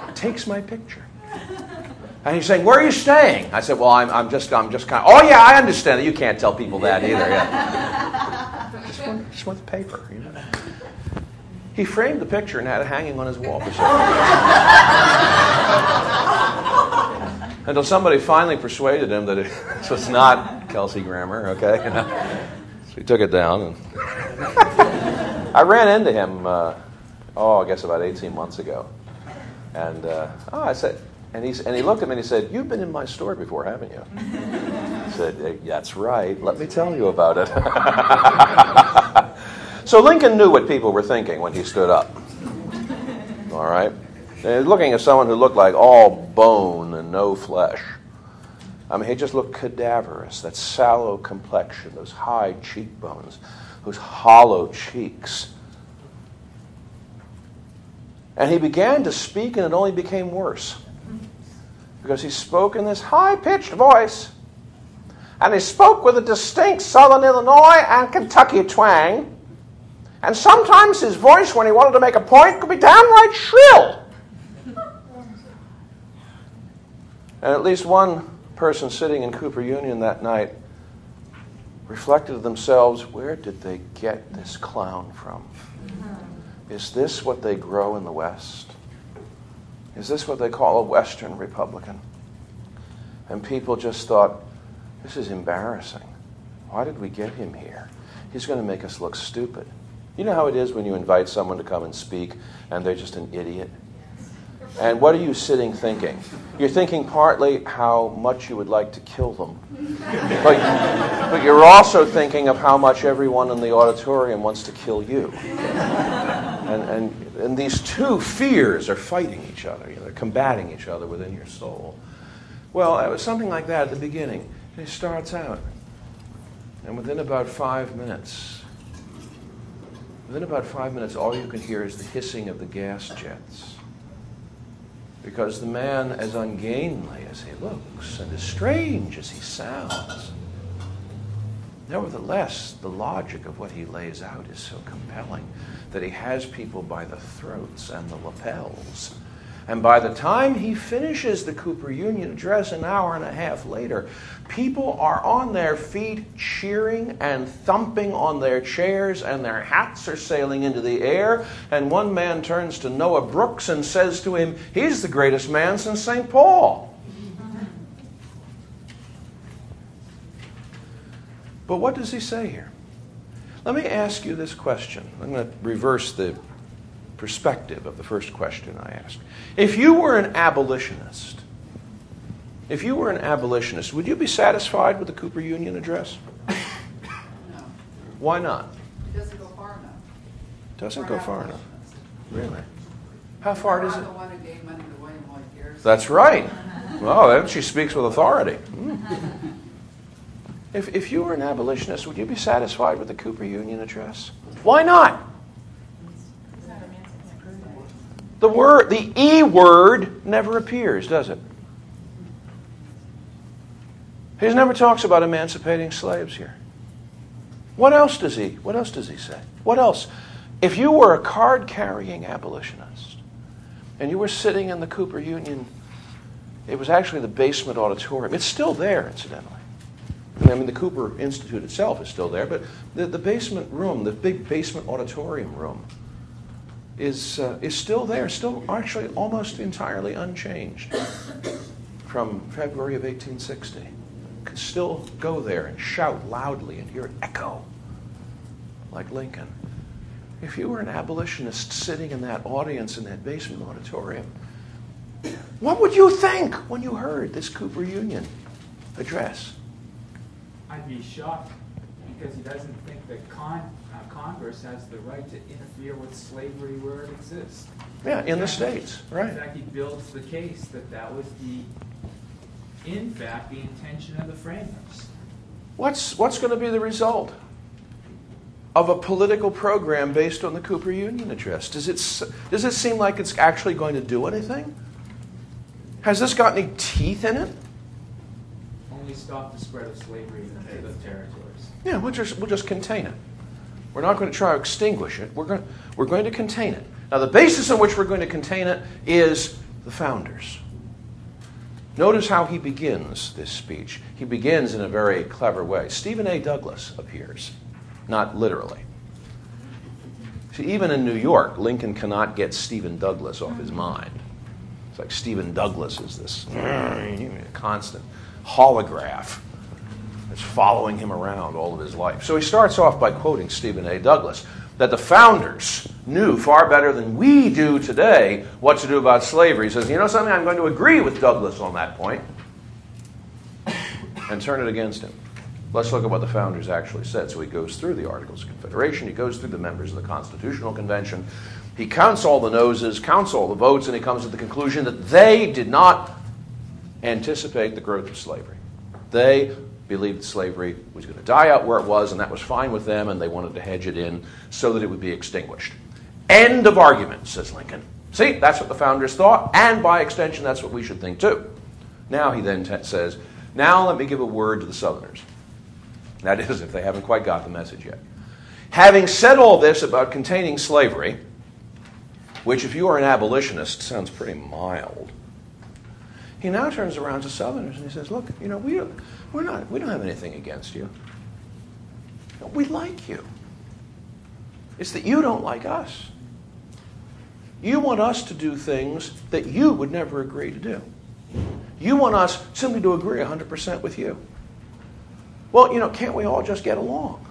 takes my picture. And he's saying, "Where are you staying?" I said, "Well, I'm, I'm just, I'm just kind of." Oh yeah, I understand that. You can't tell people that either. Yeah. just, want, just want the paper, you know. He framed the picture and had it hanging on his wall for Until somebody finally persuaded him that it this was not Kelsey Grammer, okay? You know? So he took it down. And I ran into him, uh, oh, I guess about 18 months ago. And uh, oh, I said, and, he's, and he looked at me and he said, You've been in my store before, haven't you? I said, eh, That's right. Let me tell you about it. so Lincoln knew what people were thinking when he stood up. All right? And looking at someone who looked like all bone and no flesh. I mean, he just looked cadaverous. That sallow complexion, those high cheekbones, those hollow cheeks. And he began to speak, and it only became worse. Because he spoke in this high pitched voice. And he spoke with a distinct Southern Illinois and Kentucky twang. And sometimes his voice, when he wanted to make a point, could be downright shrill. And at least one person sitting in Cooper Union that night reflected to themselves where did they get this clown from? Is this what they grow in the West? Is this what they call a Western Republican? And people just thought, this is embarrassing. Why did we get him here? He's going to make us look stupid. You know how it is when you invite someone to come and speak and they're just an idiot? And what are you sitting thinking? You're thinking partly how much you would like to kill them. But, but you're also thinking of how much everyone in the auditorium wants to kill you. And, and, and these two fears are fighting each other. You know, they're combating each other within your soul. Well, it was something like that at the beginning. It starts out. And within about five minutes, within about five minutes, all you can hear is the hissing of the gas jets. Because the man, as ungainly as he looks and as strange as he sounds, nevertheless, the logic of what he lays out is so compelling that he has people by the throats and the lapels. And by the time he finishes the Cooper Union address an hour and a half later, people are on their feet cheering and thumping on their chairs, and their hats are sailing into the air. And one man turns to Noah Brooks and says to him, He's the greatest man since St. Paul. But what does he say here? Let me ask you this question. I'm going to reverse the perspective of the first question I asked. If you were an abolitionist, if you were an abolitionist, would you be satisfied with the Cooper Union address? No, Why not? it doesn't go far enough. Doesn't go far enough. Really? How far does it? the one who gave money to William Lloyd That's right. Well, then she speaks with authority. Hmm. If, if you were an abolitionist, would you be satisfied with the Cooper Union address? Why not? The word, the E word never appears, does it? He never talks about emancipating slaves here. What else does he? What else does he say? What else? If you were a card-carrying abolitionist and you were sitting in the Cooper Union, it was actually the basement auditorium. It's still there, incidentally. I mean, the Cooper Institute itself is still there, but the, the basement room, the big basement auditorium room, is, uh, is still there, still actually almost entirely unchanged from February of 1860. You can still go there and shout loudly and hear it echo like Lincoln. If you were an abolitionist sitting in that audience in that basement auditorium, what would you think when you heard this Cooper Union address? I'd be shocked because he doesn't think that uh, Congress has the right to interfere with slavery where it exists. Yeah, in the fact- States, right. In fact, he builds the case that that was the, in fact, the intention of the framers. What's, what's going to be the result of a political program based on the Cooper Union address? Does it, does it seem like it's actually going to do anything? Has this got any teeth in it? Only stop the spread of slavery into the territories. Yeah, we'll just, we'll just contain it. We're not going to try to extinguish it. We're going, we're going to contain it. Now, the basis on which we're going to contain it is the founders. Notice how he begins this speech. He begins in a very clever way. Stephen A. Douglas appears, not literally. See, even in New York, Lincoln cannot get Stephen Douglas off his mind. It's like Stephen Douglas is this constant holograph that's following him around all of his life. So he starts off by quoting Stephen A. Douglas that the founders knew far better than we do today what to do about slavery. He says, You know something? I'm going to agree with Douglas on that point and turn it against him. Let's look at what the founders actually said. So he goes through the Articles of Confederation, he goes through the members of the Constitutional Convention, he counts all the noses, counts all the votes, and he comes to the conclusion that they did not anticipate the growth of slavery. They believed slavery was going to die out where it was, and that was fine with them, and they wanted to hedge it in so that it would be extinguished. End of argument, says Lincoln. See, that's what the founders thought, and by extension, that's what we should think too. Now he then t- says, Now let me give a word to the Southerners. That is, if they haven't quite got the message yet. Having said all this about containing slavery, which, if you are an abolitionist, sounds pretty mild, he now turns around to Southerners and he says, Look, you know, we we're not, we don't have anything against you. We like you. It's that you don't like us. You want us to do things that you would never agree to do. You want us simply to agree 100% with you. Well, you know, can't we all just get along?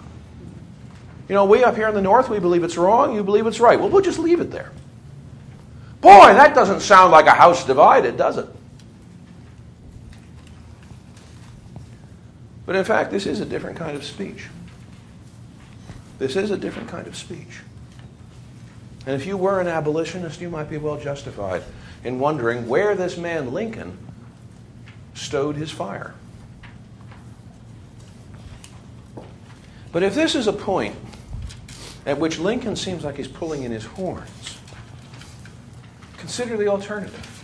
You know, we up here in the north, we believe it's wrong, you believe it's right. Well, we'll just leave it there. Boy, that doesn't sound like a house divided, does it? But in fact, this is a different kind of speech. This is a different kind of speech. And if you were an abolitionist, you might be well justified in wondering where this man Lincoln stowed his fire. But if this is a point at which Lincoln seems like he's pulling in his horns, consider the alternative.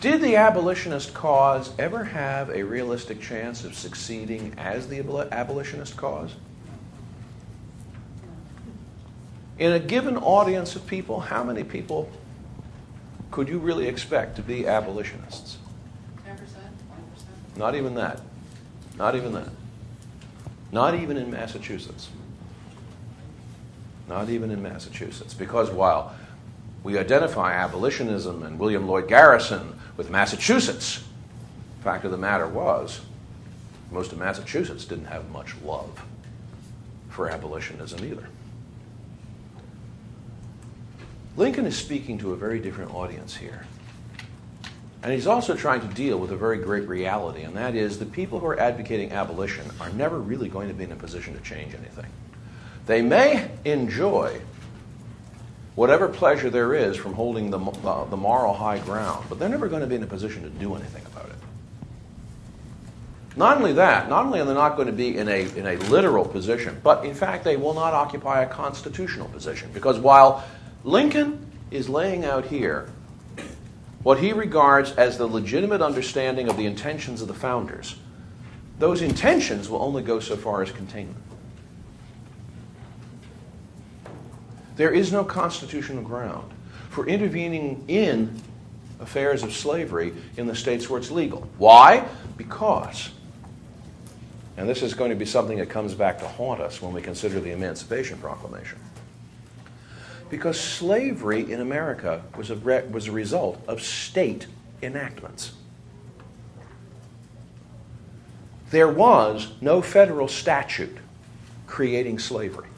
Did the abolitionist cause ever have a realistic chance of succeeding as the abolitionist cause? In a given audience of people, how many people could you really expect to be abolitionists? 10%, 20%? Not even that. Not even that. Not even in Massachusetts. Not even in Massachusetts. Because while we identify abolitionism and William Lloyd Garrison with Massachusetts, the fact of the matter was, most of Massachusetts didn't have much love for abolitionism either. Lincoln is speaking to a very different audience here. And he's also trying to deal with a very great reality, and that is the people who are advocating abolition are never really going to be in a position to change anything. They may enjoy whatever pleasure there is from holding the, uh, the moral high ground, but they're never going to be in a position to do anything about it. Not only that, not only are they not going to be in a, in a literal position, but in fact, they will not occupy a constitutional position. Because while Lincoln is laying out here what he regards as the legitimate understanding of the intentions of the founders. Those intentions will only go so far as containment. There is no constitutional ground for intervening in affairs of slavery in the states where it's legal. Why? Because, and this is going to be something that comes back to haunt us when we consider the Emancipation Proclamation because slavery in America was a, re- was a result of state enactments. There was no federal statute creating slavery.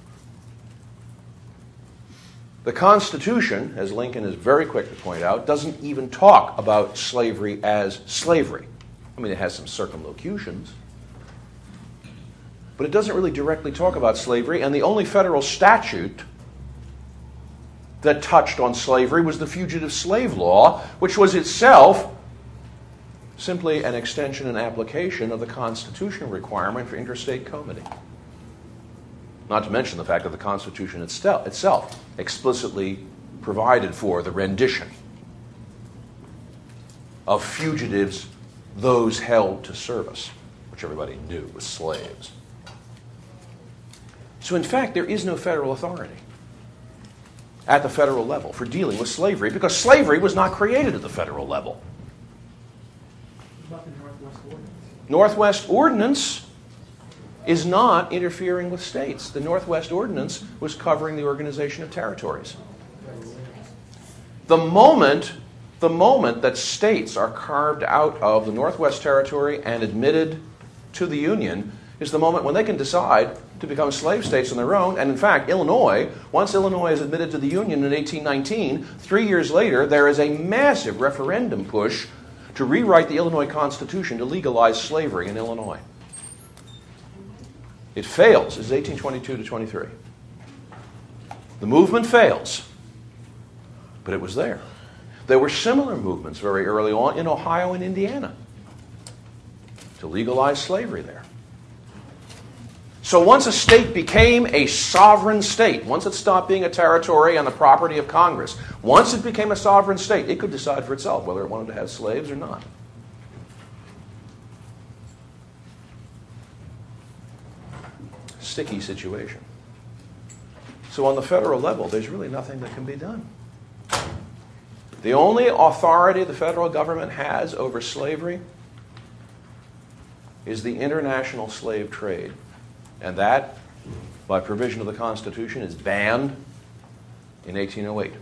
The Constitution, as Lincoln is very quick to point out, doesn't even talk about slavery as slavery. I mean, it has some circumlocutions. But it doesn't really directly talk about slavery, and the only federal statute that touched on slavery was the Fugitive Slave Law, which was itself simply an extension and application of the constitutional requirement for interstate comity. Not to mention the fact that the Constitution itself explicitly provided for the rendition of fugitives, those held to service, which everybody knew was slaves. So, in fact, there is no federal authority at the federal level for dealing with slavery because slavery was not created at the federal level. What about the Northwest Ordinance? Northwest Ordinance is not interfering with states. The Northwest Ordinance was covering the organization of territories. The moment, the moment that states are carved out of the Northwest Territory and admitted to the Union is the moment when they can decide to become slave states on their own. And in fact, Illinois, once Illinois is admitted to the Union in 1819, three years later, there is a massive referendum push to rewrite the Illinois Constitution to legalize slavery in Illinois. It fails. It's 1822 to 23. The movement fails, but it was there. There were similar movements very early on in Ohio and Indiana to legalize slavery there. So once a state became a sovereign state, once it stopped being a territory and the property of Congress, once it became a sovereign state, it could decide for itself whether it wanted to have slaves or not. Sticky situation. So on the federal level, there's really nothing that can be done. The only authority the federal government has over slavery is the international slave trade. And that, by provision of the Constitution, is banned in 1808.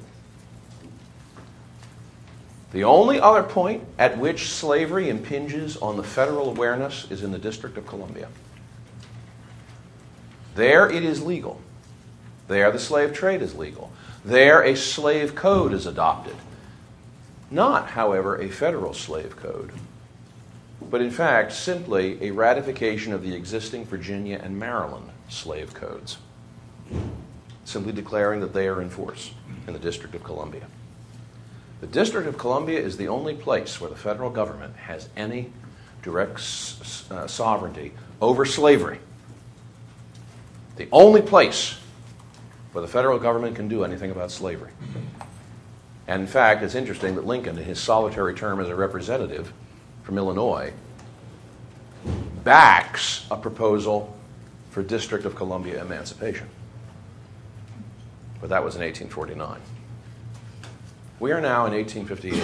The only other point at which slavery impinges on the federal awareness is in the District of Columbia. There it is legal. There the slave trade is legal. There a slave code is adopted. Not, however, a federal slave code, but in fact simply a ratification of the existing Virginia and Maryland slave codes, simply declaring that they are in force in the District of Columbia. The District of Columbia is the only place where the federal government has any direct s- uh, sovereignty over slavery. The only place where the federal government can do anything about slavery. And in fact, it's interesting that Lincoln, in his solitary term as a representative from Illinois, backs a proposal for District of Columbia emancipation. But that was in 1849. We are now in 1858,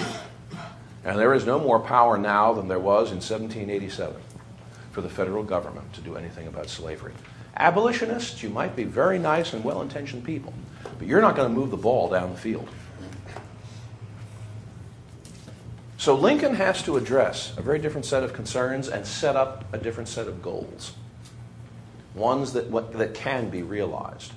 and there is no more power now than there was in 1787 for the federal government to do anything about slavery. Abolitionists, you might be very nice and well intentioned people, but you're not going to move the ball down the field. So Lincoln has to address a very different set of concerns and set up a different set of goals, ones that, that can be realized.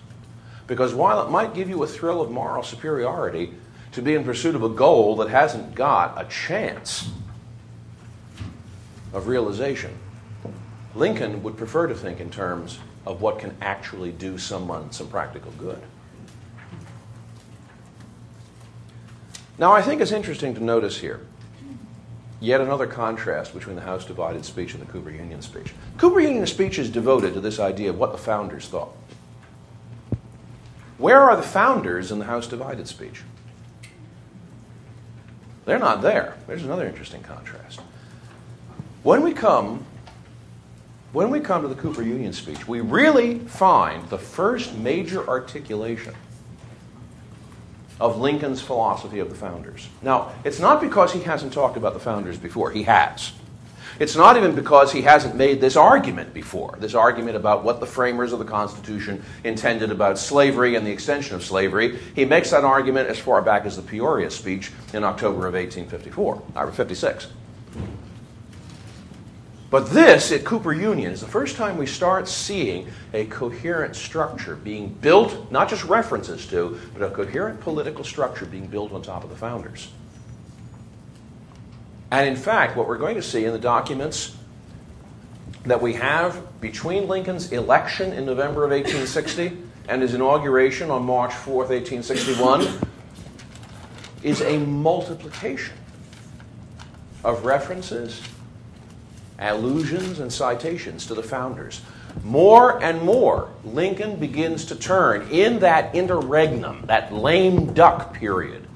Because while it might give you a thrill of moral superiority to be in pursuit of a goal that hasn't got a chance of realization, Lincoln would prefer to think in terms of what can actually do someone some practical good. Now, I think it's interesting to notice here yet another contrast between the House divided speech and the Cooper Union speech. Cooper Union speech is devoted to this idea of what the founders thought. Where are the founders in the House divided speech? They're not there. There's another interesting contrast. When we come when we come to the Cooper Union speech, we really find the first major articulation of Lincoln's philosophy of the founders. Now, it's not because he hasn't talked about the founders before, he has. It's not even because he hasn't made this argument before, this argument about what the framers of the Constitution intended about slavery and the extension of slavery. He makes that argument as far back as the Peoria speech in October of 1854, or 56. But this at Cooper Union is the first time we start seeing a coherent structure being built, not just references to, but a coherent political structure being built on top of the founders. And in fact, what we're going to see in the documents that we have between Lincoln's election in November of 1860 and his inauguration on March 4th, 1861, is a multiplication of references allusions and citations to the founders. More and more, Lincoln begins to turn in that interregnum, that lame duck period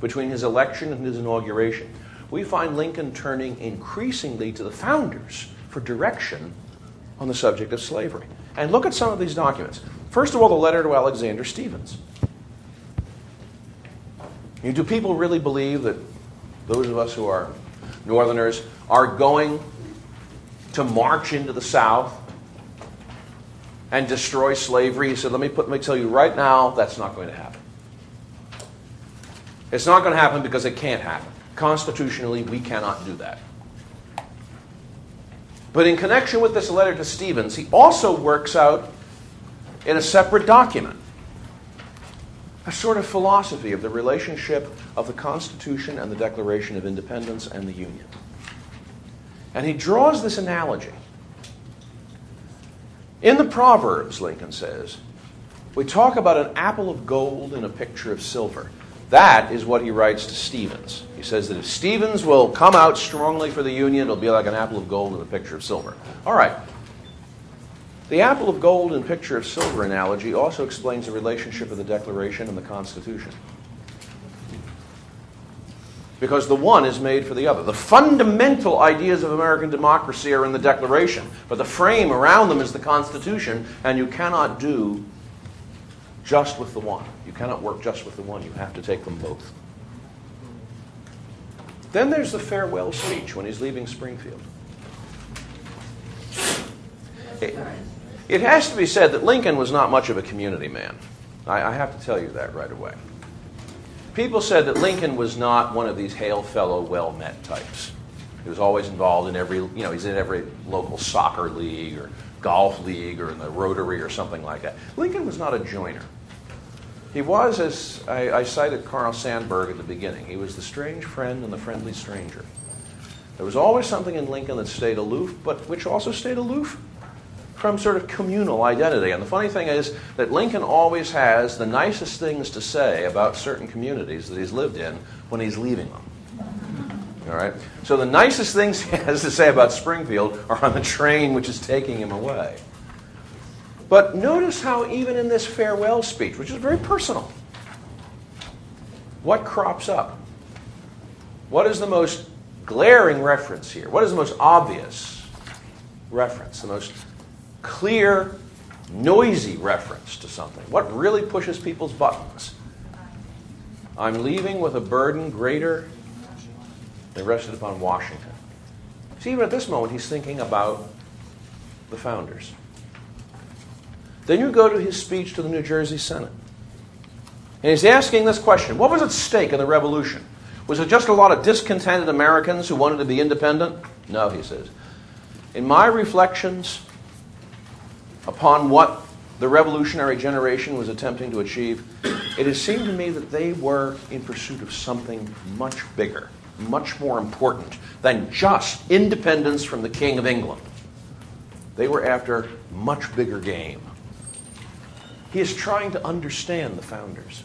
between his election and his inauguration. We find Lincoln turning increasingly to the founders for direction on the subject of slavery. And look at some of these documents. First of all, the letter to Alexander Stephens. Do people really believe that those of us who are Northerners are going to march into the South and destroy slavery. He said, let me, put, let me tell you right now, that's not going to happen. It's not going to happen because it can't happen. Constitutionally, we cannot do that. But in connection with this letter to Stephens, he also works out in a separate document a sort of philosophy of the relationship of the Constitution and the Declaration of Independence and the Union. And he draws this analogy. In the Proverbs, Lincoln says, we talk about an apple of gold and a picture of silver. That is what he writes to Stephens. He says that if Stephens will come out strongly for the Union, it'll be like an apple of gold and a picture of silver. All right. The apple of gold and picture of silver analogy also explains the relationship of the Declaration and the Constitution. Because the one is made for the other. The fundamental ideas of American democracy are in the Declaration, but the frame around them is the Constitution, and you cannot do just with the one. You cannot work just with the one. You have to take them both. Then there's the farewell speech when he's leaving Springfield. It, it has to be said that Lincoln was not much of a community man. I, I have to tell you that right away. People said that Lincoln was not one of these hail fellow, well met types. He was always involved in every, you know, he's in every local soccer league or golf league or in the Rotary or something like that. Lincoln was not a joiner. He was, as I, I cited Carl Sandburg at the beginning, he was the strange friend and the friendly stranger. There was always something in Lincoln that stayed aloof, but which also stayed aloof from sort of communal identity. And the funny thing is that Lincoln always has the nicest things to say about certain communities that he's lived in when he's leaving them. All right? So the nicest things he has to say about Springfield are on the train which is taking him away. But notice how, even in this farewell speech, which is very personal, what crops up? What is the most glaring reference here? What is the most obvious reference? The most clear, noisy reference to something. What really pushes people's buttons? I'm leaving with a burden greater than rested upon Washington. See, even at this moment, he's thinking about the founders. Then you go to his speech to the New Jersey Senate. And he's asking this question What was at stake in the revolution? Was it just a lot of discontented Americans who wanted to be independent? No, he says. In my reflections, upon what the revolutionary generation was attempting to achieve, it has seemed to me that they were in pursuit of something much bigger, much more important than just independence from the King of England. They were after much bigger game. He is trying to understand the founders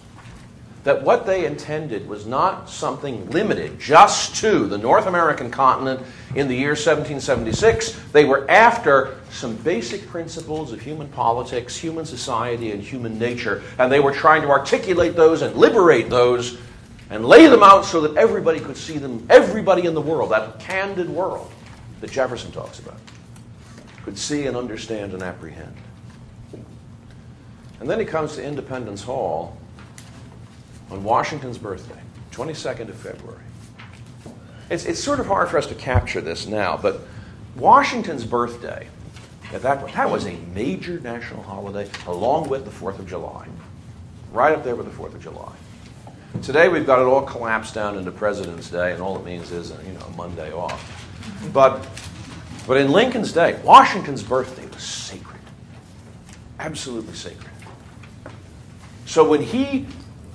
that what they intended was not something limited just to the North American continent in the year 1776. They were after some basic principles of human politics, human society, and human nature, and they were trying to articulate those and liberate those and lay them out so that everybody could see them, everybody in the world, that candid world that Jefferson talks about, could see and understand and apprehend. And then he comes to Independence Hall on Washington's birthday, 22nd of February. It's, it's sort of hard for us to capture this now, but Washington's birthday, at that that was a major national holiday along with the 4th of July. Right up there with the 4th of July. Today we've got it all collapsed down into President's Day, and all it means is you know, a Monday off. But, but in Lincoln's day, Washington's birthday was sacred. Absolutely sacred. So when he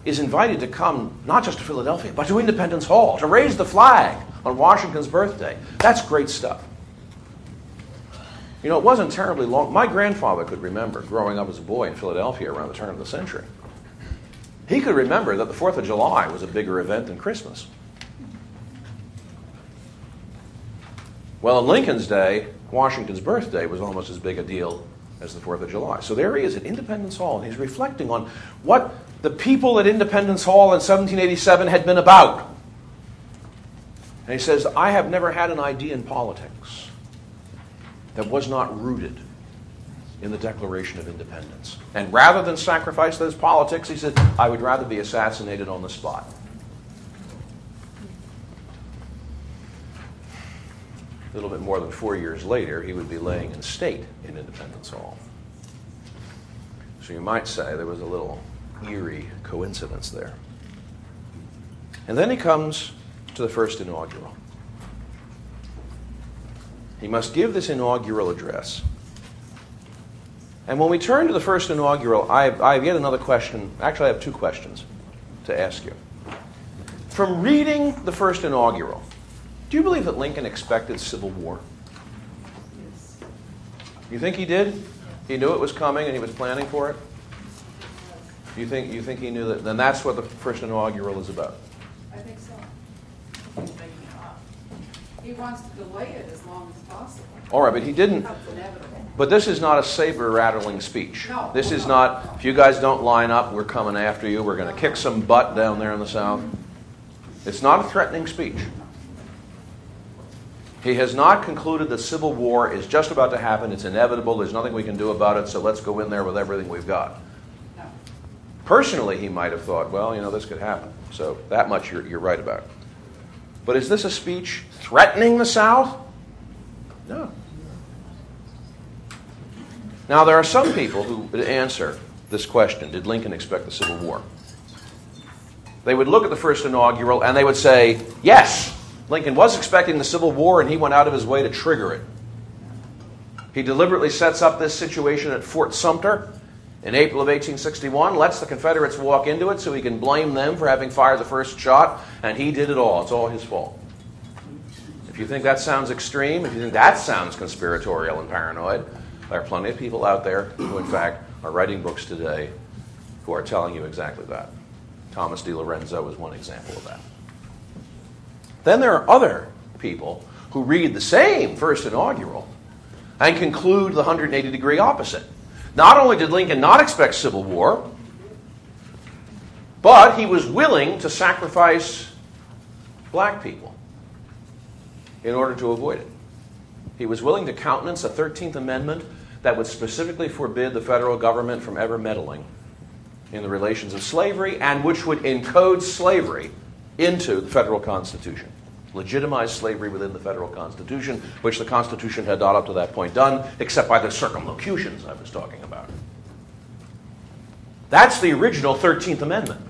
is invited to come not just to Philadelphia, but to Independence Hall to raise the flag on Washington's birthday. That's great stuff. You know, it wasn't terribly long. My grandfather could remember growing up as a boy in Philadelphia around the turn of the century. He could remember that the 4th of July was a bigger event than Christmas. Well, in Lincoln's day, Washington's birthday was almost as big a deal as the 4th of July. So there he is at Independence Hall, and he's reflecting on what the people at Independence Hall in 1787 had been about. And he says, I have never had an idea in politics that was not rooted in the Declaration of Independence. And rather than sacrifice those politics, he said, I would rather be assassinated on the spot. A little bit more than four years later, he would be laying in state in Independence Hall. So you might say there was a little eerie coincidence there. And then he comes to the first inaugural. He must give this inaugural address. And when we turn to the first inaugural, I have, I have yet another question. Actually, I have two questions to ask you. From reading the first inaugural, do you believe that Lincoln expected civil war? Yes. You think he did? He knew it was coming and he was planning for it? You think, you think he knew that? Then that's what the first inaugural is about. I think so. He wants to delay it as long as possible. All right, but he didn't. But this is not a saber rattling speech. No. This is not, if you guys don't line up, we're coming after you. We're going to kick some butt down there in the South. It's not a threatening speech. He has not concluded that civil war is just about to happen. It's inevitable. There's nothing we can do about it, so let's go in there with everything we've got. Personally, he might have thought, well, you know, this could happen. So that much you're, you're right about. But is this a speech threatening the South? No. Now, there are some people who would answer this question Did Lincoln expect the Civil War? they would look at the first inaugural and they would say, yes, Lincoln was expecting the Civil War and he went out of his way to trigger it. He deliberately sets up this situation at Fort Sumter in April of 1861, lets the Confederates walk into it so he can blame them for having fired the first shot, and he did it all. It's all his fault. If you think that sounds extreme, if you think that sounds conspiratorial and paranoid, there are plenty of people out there who, in fact, are writing books today who are telling you exactly that. Thomas DiLorenzo is one example of that. Then there are other people who read the same first inaugural and conclude the 180 degree opposite. Not only did Lincoln not expect civil war, but he was willing to sacrifice black people in order to avoid it. He was willing to countenance a 13th Amendment that would specifically forbid the federal government from ever meddling in the relations of slavery and which would encode slavery into the federal Constitution. Legitimize slavery within the federal Constitution, which the Constitution had not up to that point done, except by the circumlocutions I was talking about. That's the original 13th Amendment,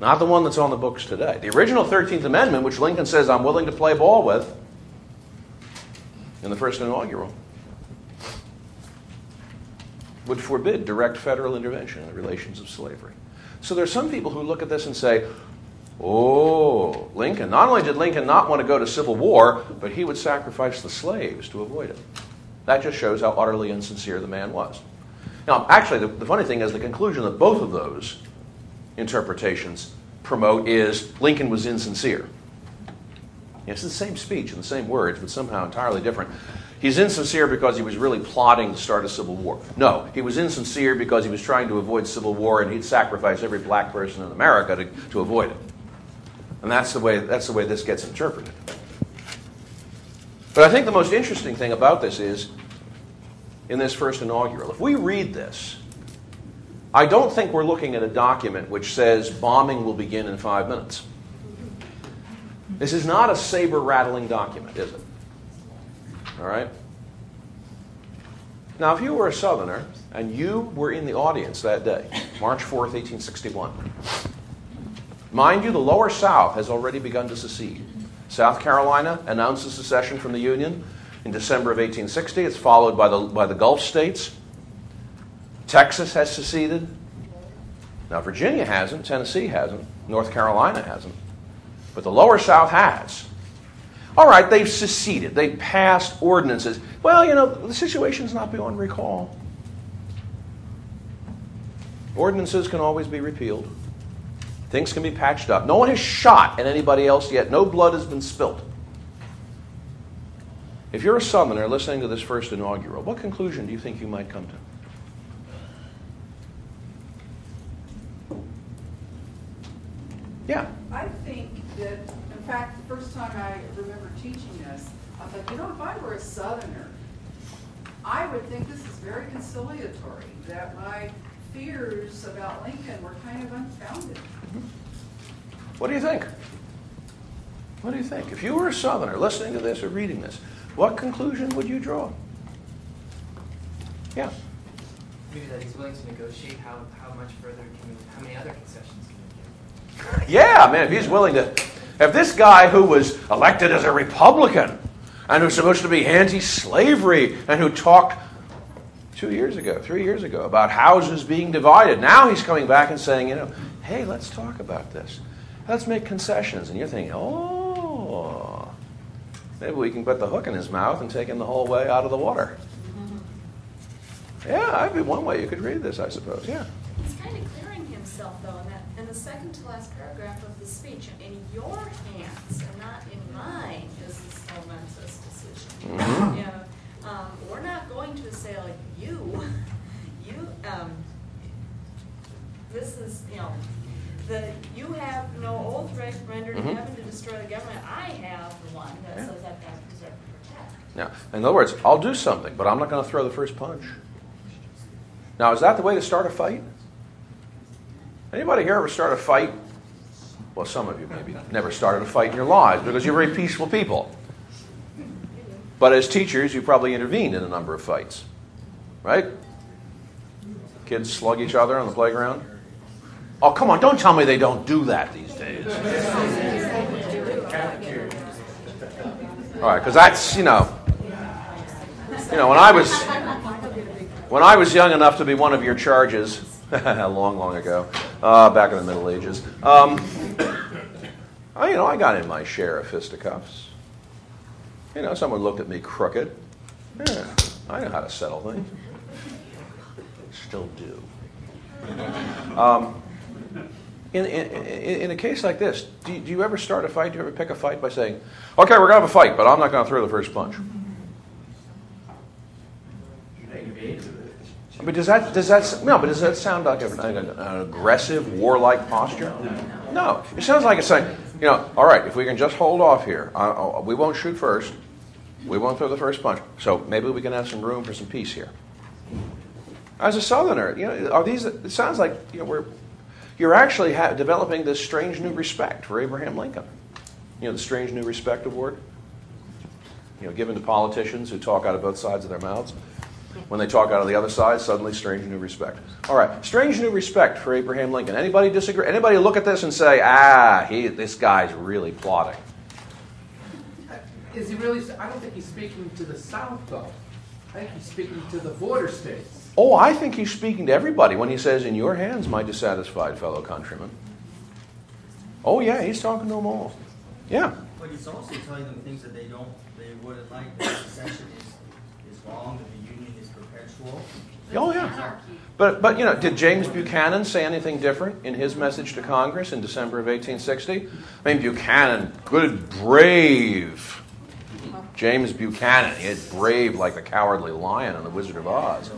not the one that's on the books today. The original 13th Amendment, which Lincoln says I'm willing to play ball with in the first inaugural, would forbid direct federal intervention in the relations of slavery. So there are some people who look at this and say, oh, Lincoln, not only did Lincoln not want to go to civil war, but he would sacrifice the slaves to avoid it. That just shows how utterly insincere the man was. Now, actually, the, the funny thing is the conclusion that both of those interpretations promote is Lincoln was insincere. It's the same speech and the same words, but somehow entirely different. He's insincere because he was really plotting to start a civil war. No, he was insincere because he was trying to avoid civil war and he'd sacrifice every black person in America to, to avoid it. And that's the, way, that's the way this gets interpreted. But I think the most interesting thing about this is in this first inaugural, if we read this, I don't think we're looking at a document which says bombing will begin in five minutes. This is not a saber rattling document, is it? All right? Now, if you were a Southerner and you were in the audience that day, March 4th, 1861, mind you, the lower South has already begun to secede. South Carolina announces secession from the Union in December of 1860. It's followed by the, by the Gulf states. Texas has seceded. Now, Virginia hasn't, Tennessee hasn't, North Carolina hasn't, but the lower South has. All right, they've seceded. They've passed ordinances. Well, you know, the situation's not beyond recall. Ordinances can always be repealed. Things can be patched up. No one has shot at anybody else yet. No blood has been spilt. If you're a Southerner listening to this first inaugural, what conclusion do you think you might come to? Yeah. I think that, in fact, the first time I remember teaching this, I thought, you know, if I were a Southerner, I would think this is very conciliatory, that my fears about Lincoln were kind of unfounded. What do you think? What do you think? If you were a Southerner listening to this or reading this, what conclusion would you draw? Yeah. Maybe that he's willing to negotiate. How, how much further can we, how many other concessions can we give? Yeah, man, if he's willing to. If this guy who was elected as a Republican and who's supposed to be anti slavery and who talked two years ago, three years ago about houses being divided, now he's coming back and saying, you know, hey, let's talk about this. Let's make concessions. And you're thinking, oh, maybe we can put the hook in his mouth and take him the whole way out of the water. Yeah, that'd be one way you could read this, I suppose. Yeah. He's kind of clearing himself, though, in that, in the second to last paragraph of the speech. In your hands and not in mine is this momentous decision. Mhm. You know, um, we're not going to assail you. You, um, this is, you know, the, you have no oath re- rendered in Mhm. heaven to destroy the government. I have the one that Yeah. says I've got to preserve and protect. Now, in other words, I'll do something, but I'm not going to throw the first punch. Now, is that the way to start a fight? Anybody here ever start a fight? Well, some of you maybe never started a fight in your lives because you're very peaceful people. But as teachers, you probably intervened in a number of fights, right? Kids slug each other on the playground. Oh, come on, don't tell me they don't do that these days. All right, because that's, you know, you know, when I was when I was young enough to be one of your charges, long, long ago, uh, back in the Middle Ages, um, I, you know, I got in my share of fisticuffs. You know, someone looked at me crooked. Yeah, I know how to settle things. Still do. Um, in, in, in a case like this, do you, do you ever start a fight? Do you ever pick a fight by saying, okay, we're going to have a fight, but I'm not going to throw the first punch? But does that does that no? But does that sound like an, an aggressive, warlike posture? No. It sounds like it's saying, you know, all right, if we can just hold off here, uh, we won't shoot first, we won't throw the first punch. So maybe we can have some room for some peace here. As a Southerner, you know, are these? It sounds like you know we're you're actually ha- developing this strange new respect for Abraham Lincoln. You know, the strange new respect award. You know, given to politicians who talk out of both sides of their mouths. When they talk out of the other side, suddenly strange new respect. All right, strange new respect for Abraham Lincoln. Anybody disagree? Anybody look at this and say, ah, he, this guy's really plotting? Is he really? I don't think he's speaking to the South, though. I think he's speaking to the border states. Oh, I think he's speaking to everybody when he says, "In your hands, my dissatisfied fellow countrymen." Oh yeah, he's talking to them all. Yeah. But he's also telling them things that they don't, they wouldn't like. That secession is, is wrong. That the union is perpetual. Oh yeah. But but you know, did James Buchanan say anything different in his message to Congress in December of 1860? I mean, Buchanan, good, brave. James Buchanan, he had brave like the cowardly lion in The Wizard of Oz.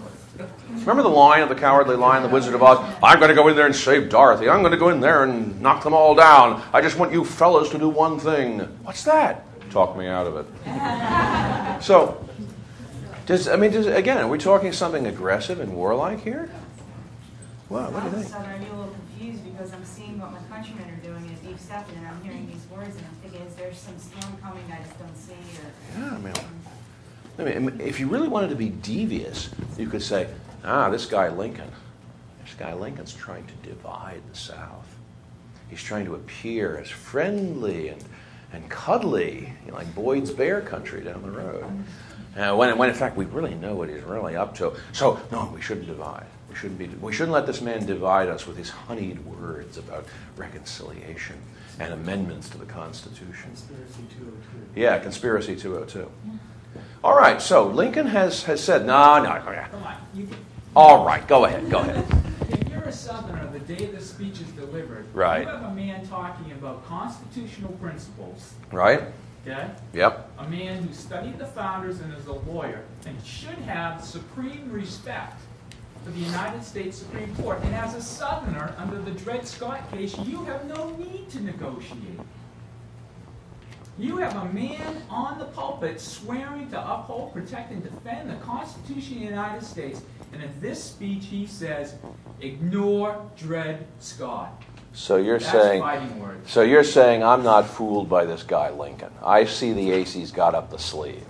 Remember the line of the cowardly lion, the Wizard of Oz? I'm going to go in there and save Dorothy. I'm going to go in there and knock them all down. I just want you fellows to do one thing. What's that? Talk me out of it. so, does I mean, does, again, are we talking something aggressive and warlike here? Well, what do you think? I'm a little confused because I'm seeing what my countrymen are doing in Deep South, and I'm hearing these words, and I'm thinking, is there some storm coming I just don't see? Or, yeah, I mean, I mean, if you really wanted to be devious, you could say, ah, this guy Lincoln, this guy Lincoln's trying to divide the South. He's trying to appear as friendly and, and cuddly, you know, like Boyd's Bear Country down the road. Uh, when, when in fact we really know what he's really up to. So no, we shouldn't divide. We shouldn't be. We shouldn't let this man divide us with his honeyed words about reconciliation and amendments to the Constitution. Conspiracy 202. Yeah, conspiracy 202. All right, so Lincoln has, has said, no, no, no. Come on. You can, All right, go ahead, go ahead. if you're a Southerner, the day the speech is delivered, Right. you have a man talking about constitutional principles, Right? okay? Yep. A man who studied the founders and is a lawyer and should have supreme respect for the United States Supreme Court. And as a Southerner, under the Dred Scott case, you have no need to negotiate. You have a man on the pulpit swearing to uphold, protect, and defend the Constitution of the United States. And in this speech, he says, ignore Dred Scott. So you're That's saying. So you're saying I'm not fooled by this guy Lincoln. I see the ace he's got up the sleeve.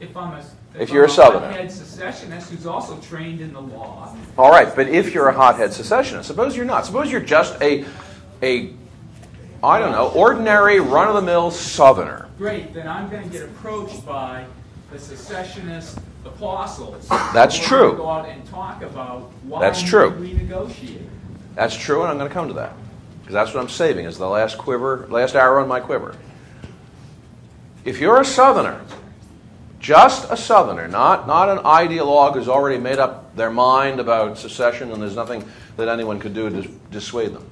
If I'm a, If you're a I'm Southerner. hothead secessionist who's also trained in the law, All right, but if you're a hothead secessionist, suppose you're not. Suppose you're just a a I don't know, ordinary run of the mill southerner. great, then I'm going to get approached by the secessionist apostles. That's true. Go out and talk about why That's true. we negotiate. That's true, and I'm going to come to that. Because that's what I'm saving, is the last quiver, last arrow in my quiver. If you're a southerner, just a southerner, not, not an ideologue who's already made up their mind about secession and there's nothing that anyone could do to dissuade them.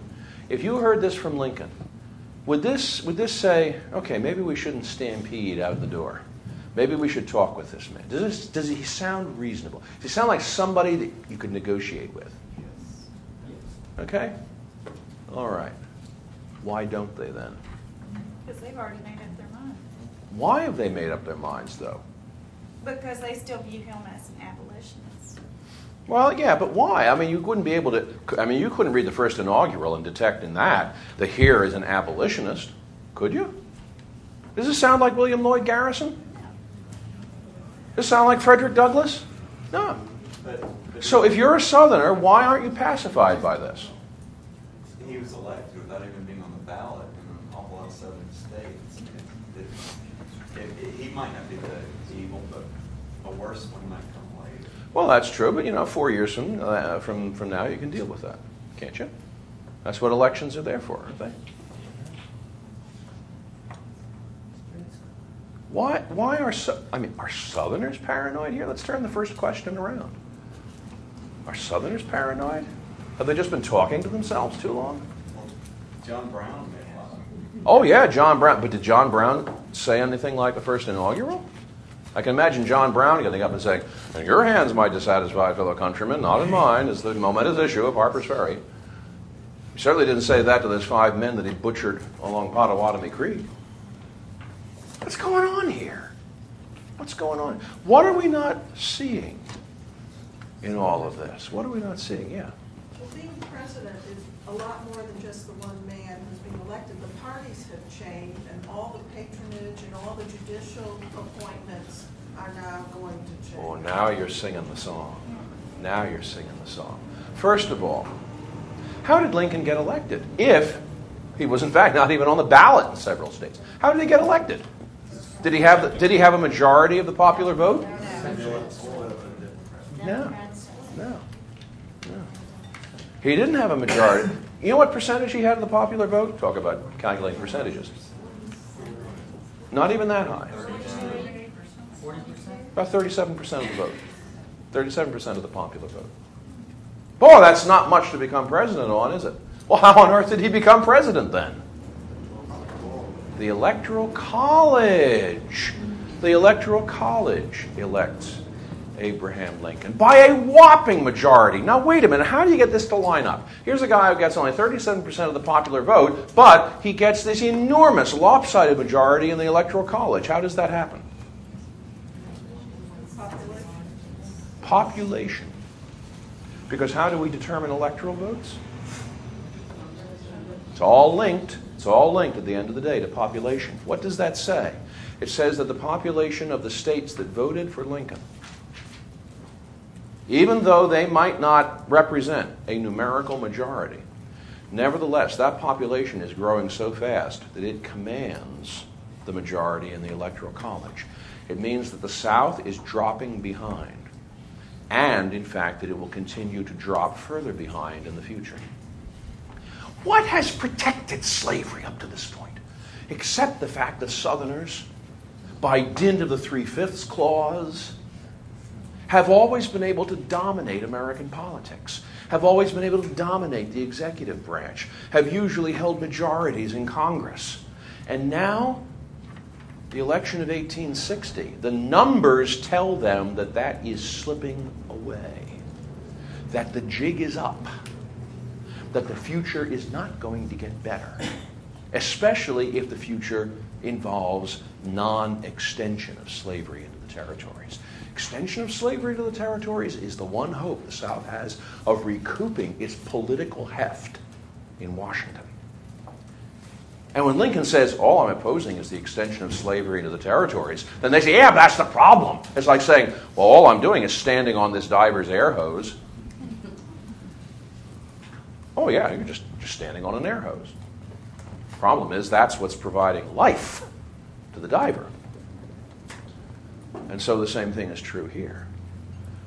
If you heard this from Lincoln, would this, would this say, okay, maybe we shouldn't stampede out the door? Maybe we should talk with this man. Does, this, does he sound reasonable? Does he sound like somebody that you could negotiate with? Yes. Okay? All right. Why don't they then? Because they've already made up their mind. Why have they made up their minds, though? Because they still view him as an abolitionist. Well, yeah, but why? I mean, you wouldn't be able to. I mean, you couldn't read the first inaugural and detect in that the here is an abolitionist, could you? Does this sound like William Lloyd Garrison? Does this sound like Frederick Douglass? No. So if you're a Southerner, why aren't you pacified by this? He was elected without even being on the ballot in an awful lot of Southern states. It, it, it, he might not be the evil, but a worse one well, that's true, but you know, four years from, uh, from, from now, you can deal with that, can't you? That's what elections are there for, aren't they? Why, why are, so, I mean, are Southerners paranoid here? Let's turn the first question around. Are Southerners paranoid? Have they just been talking to themselves too long? John Brown made a lot of. Oh, yeah, John Brown. But did John Brown say anything like the first inaugural? I can imagine John Brown getting up and saying, In your hands, my dissatisfied fellow countrymen, not in mine, is the momentous issue of Harper's Ferry. He certainly didn't say that to those five men that he butchered along Pottawatomie Creek. What's going on here? What's going on? What are we not seeing in all of this? What are we not seeing? Yeah. Well, being president is a lot more than just the one man who's being elected. The parties have changed, all the patronage and all the judicial appointments are now going to change. Oh, now you're singing the song. Now you're singing the song. First of all, how did Lincoln get elected? If he was, in fact, not even on the ballot in several states. How did he get elected? Did he have, the, did he have a majority of the popular vote? No. No. No. He didn't have a majority. You know what percentage he had of the popular vote? Talk about calculating percentages. Not even that high. About 37% of the vote. 37% of the popular vote. Boy, that's not much to become president on, is it? Well, how on earth did he become president then? The Electoral College. The Electoral College elects Abraham Lincoln by a whopping majority. Now, wait a minute. How do you get this to line up? Here's a guy who gets only 37% of the popular vote, but he gets this enormous lopsided majority in the Electoral College. How does that happen? Population. Because how do we determine electoral votes? It's all linked. It's all linked at the end of the day to population. What does that say? It says that the population of the states that voted for Lincoln, even though they might not represent a numerical majority, nevertheless, that population is growing so fast that it commands the majority in the Electoral College. It means that the South is dropping behind, and in fact, that it will continue to drop further behind in the future. What has protected slavery up to this point? Except the fact that Southerners, by dint of the Three Fifths Clause, have always been able to dominate American politics, have always been able to dominate the executive branch, have usually held majorities in Congress. And now, the election of 1860, the numbers tell them that that is slipping away, that the jig is up that the future is not going to get better, especially if the future involves non extension of slavery into the territories. Extension of slavery to the territories is the one hope the South has of recouping its political heft in Washington. And when Lincoln says, all I'm opposing is the extension of slavery into the territories, then they say, yeah, that's the problem. It's like saying, well, all I'm doing is standing on this diver's air hose Oh, yeah, you're just, just standing on an air hose. Problem is, that's what's providing life to the diver. And so the same thing is true here.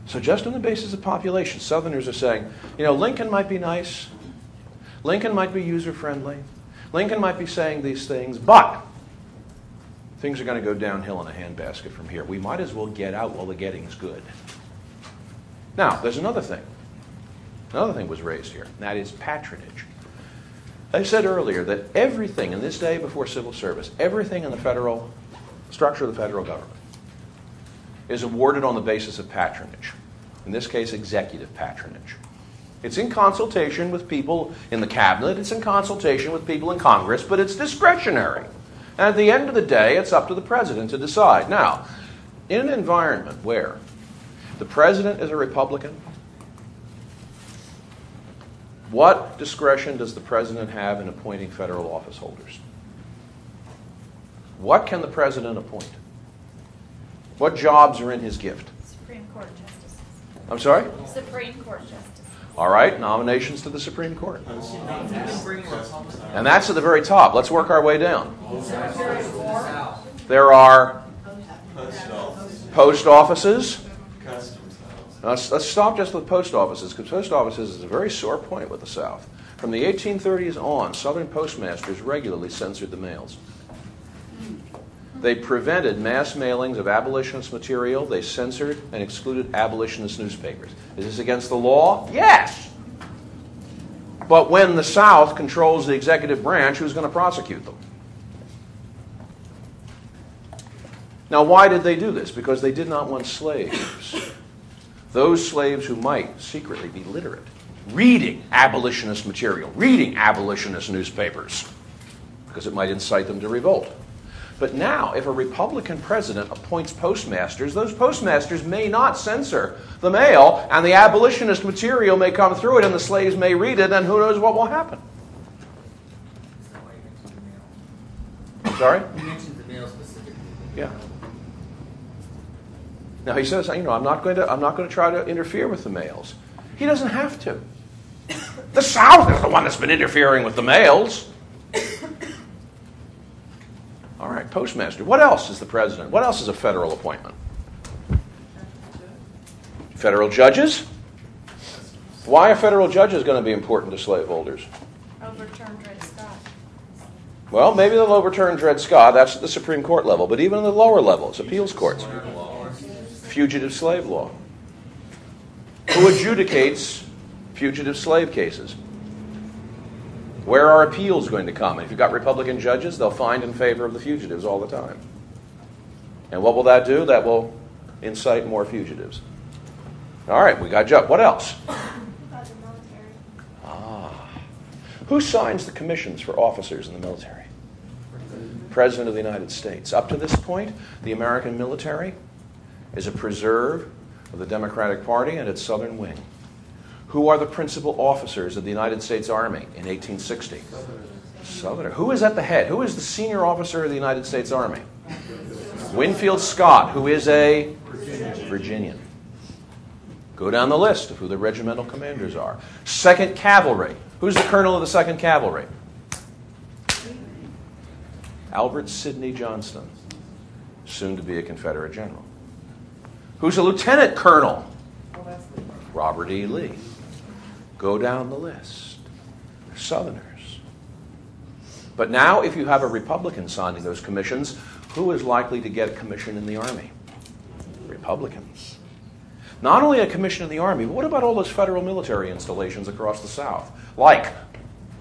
So, just on the basis of population, Southerners are saying, you know, Lincoln might be nice, Lincoln might be user friendly, Lincoln might be saying these things, but things are going to go downhill in a handbasket from here. We might as well get out while the getting's good. Now, there's another thing. Another thing was raised here, and that is patronage. I said earlier that everything in this day before civil service, everything in the federal structure of the federal government, is awarded on the basis of patronage. In this case, executive patronage. It's in consultation with people in the cabinet, it's in consultation with people in Congress, but it's discretionary. And at the end of the day, it's up to the president to decide. Now, in an environment where the president is a Republican, what discretion does the president have in appointing federal office holders? What can the president appoint? What jobs are in his gift? Supreme Court justices. I'm sorry? Supreme Court justices. All right, nominations to the Supreme Court. And that's at the very top. Let's work our way down. There are Post offices. Now, let's, let's stop just with post offices, because post offices is a very sore point with the South. From the 1830s on, Southern postmasters regularly censored the mails. They prevented mass mailings of abolitionist material. They censored and excluded abolitionist newspapers. Is this against the law? Yes. But when the South controls the executive branch, who's going to prosecute them? Now, why did they do this? Because they did not want slaves. Those slaves who might secretly be literate, reading abolitionist material, reading abolitionist newspapers, because it might incite them to revolt. But now, if a Republican president appoints postmasters, those postmasters may not censor the mail, and the abolitionist material may come through it, and the slaves may read it, and who knows what will happen. Is that why you mentioned the mail? I'm sorry? You mentioned the mail specifically. Yeah. Now he says, you know, I'm not going to, I'm not going to try to interfere with the mails. He doesn't have to. The South is the one that's been interfering with the mails. All right, postmaster. What else is the president? What else is a federal appointment? Federal judges? Why are federal judges going to be important to slaveholders? Overturn Dred Scott. Well, maybe they'll overturn Dred Scott. That's at the Supreme Court level. But even in the lower levels, appeals courts, fugitive slave law. Who adjudicates fugitive slave cases? Where are appeals going to come? And if you've got Republican judges, they'll find in favor of the fugitives all the time. And what will that do? That will incite more fugitives. All right, we got Joe. What else? Ah. Who signs the commissions for officers in the military? President of the United States. Up to this point, the American military is a preserve of the Democratic Party and its southern wing. Who are the principal officers of the United States Army in 1860? Southerner. Who is at the head? Who is the senior officer of the United States Army? Winfield Scott, who is a Virginian. Go down the list of who the regimental commanders are. Second Cavalry. Who's the colonel of the Second Cavalry? Albert Sidney Johnston, soon to be a Confederate general. Who's a lieutenant colonel? Robert E. Lee. Go down the list. They're Southerners. But now, if you have a Republican signing those commissions, who is likely to get a commission in the Army? Republicans. Not only a commission in the Army, but what about all those federal military installations across the South? Like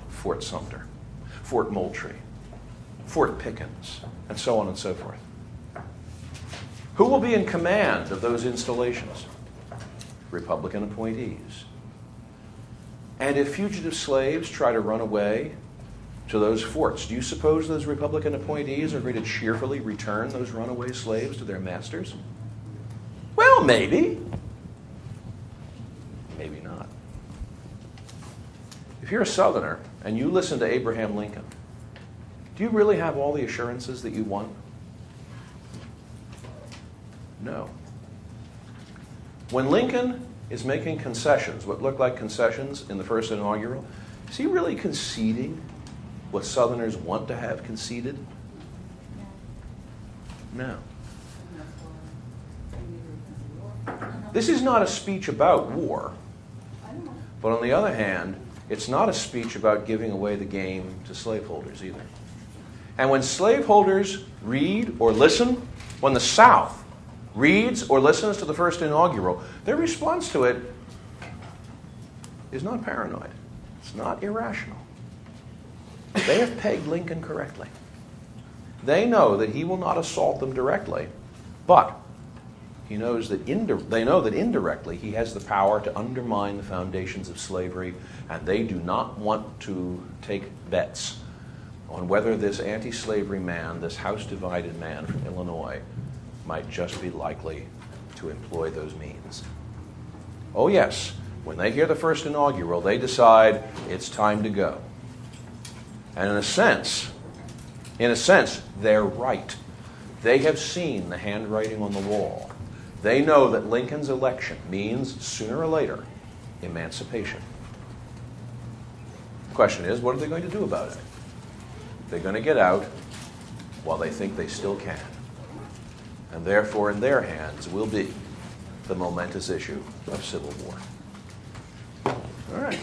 Fort Sumter, Fort Moultrie, Fort Pickens, and so on and so forth. Who will be in command of those installations? Republican appointees. And if fugitive slaves try to run away to those forts, do you suppose those Republican appointees are going to cheerfully return those runaway slaves to their masters? Well, maybe. Maybe not. If you're a Southerner and you listen to Abraham Lincoln, do you really have all the assurances that you want? No. When Lincoln is making concessions, what looked like concessions in the first inaugural, is he really conceding what Southerners want to have conceded? No. This is not a speech about war. But on the other hand, it's not a speech about giving away the game to slaveholders either. And when slaveholders read or listen, when the South reads or listens to the first inaugural, their response to it is not paranoid. It's not irrational. They have pegged Lincoln correctly. They know that he will not assault them directly, but he knows that they know that indirectly he has the power to undermine the foundations of slavery, and they do not want to take bets on whether this anti slavery man, this house divided man from Illinois, might just be likely to employ those means. Oh, yes, when they hear the first inaugural, they decide it's time to go. And in a sense, in a sense, they're right. They have seen the handwriting on the wall. They know that Lincoln's election means, sooner or later, emancipation. The question is, what are they going to do about it? They're going to get out while they think they still can. And therefore, in their hands will be the momentous issue of civil war. All right.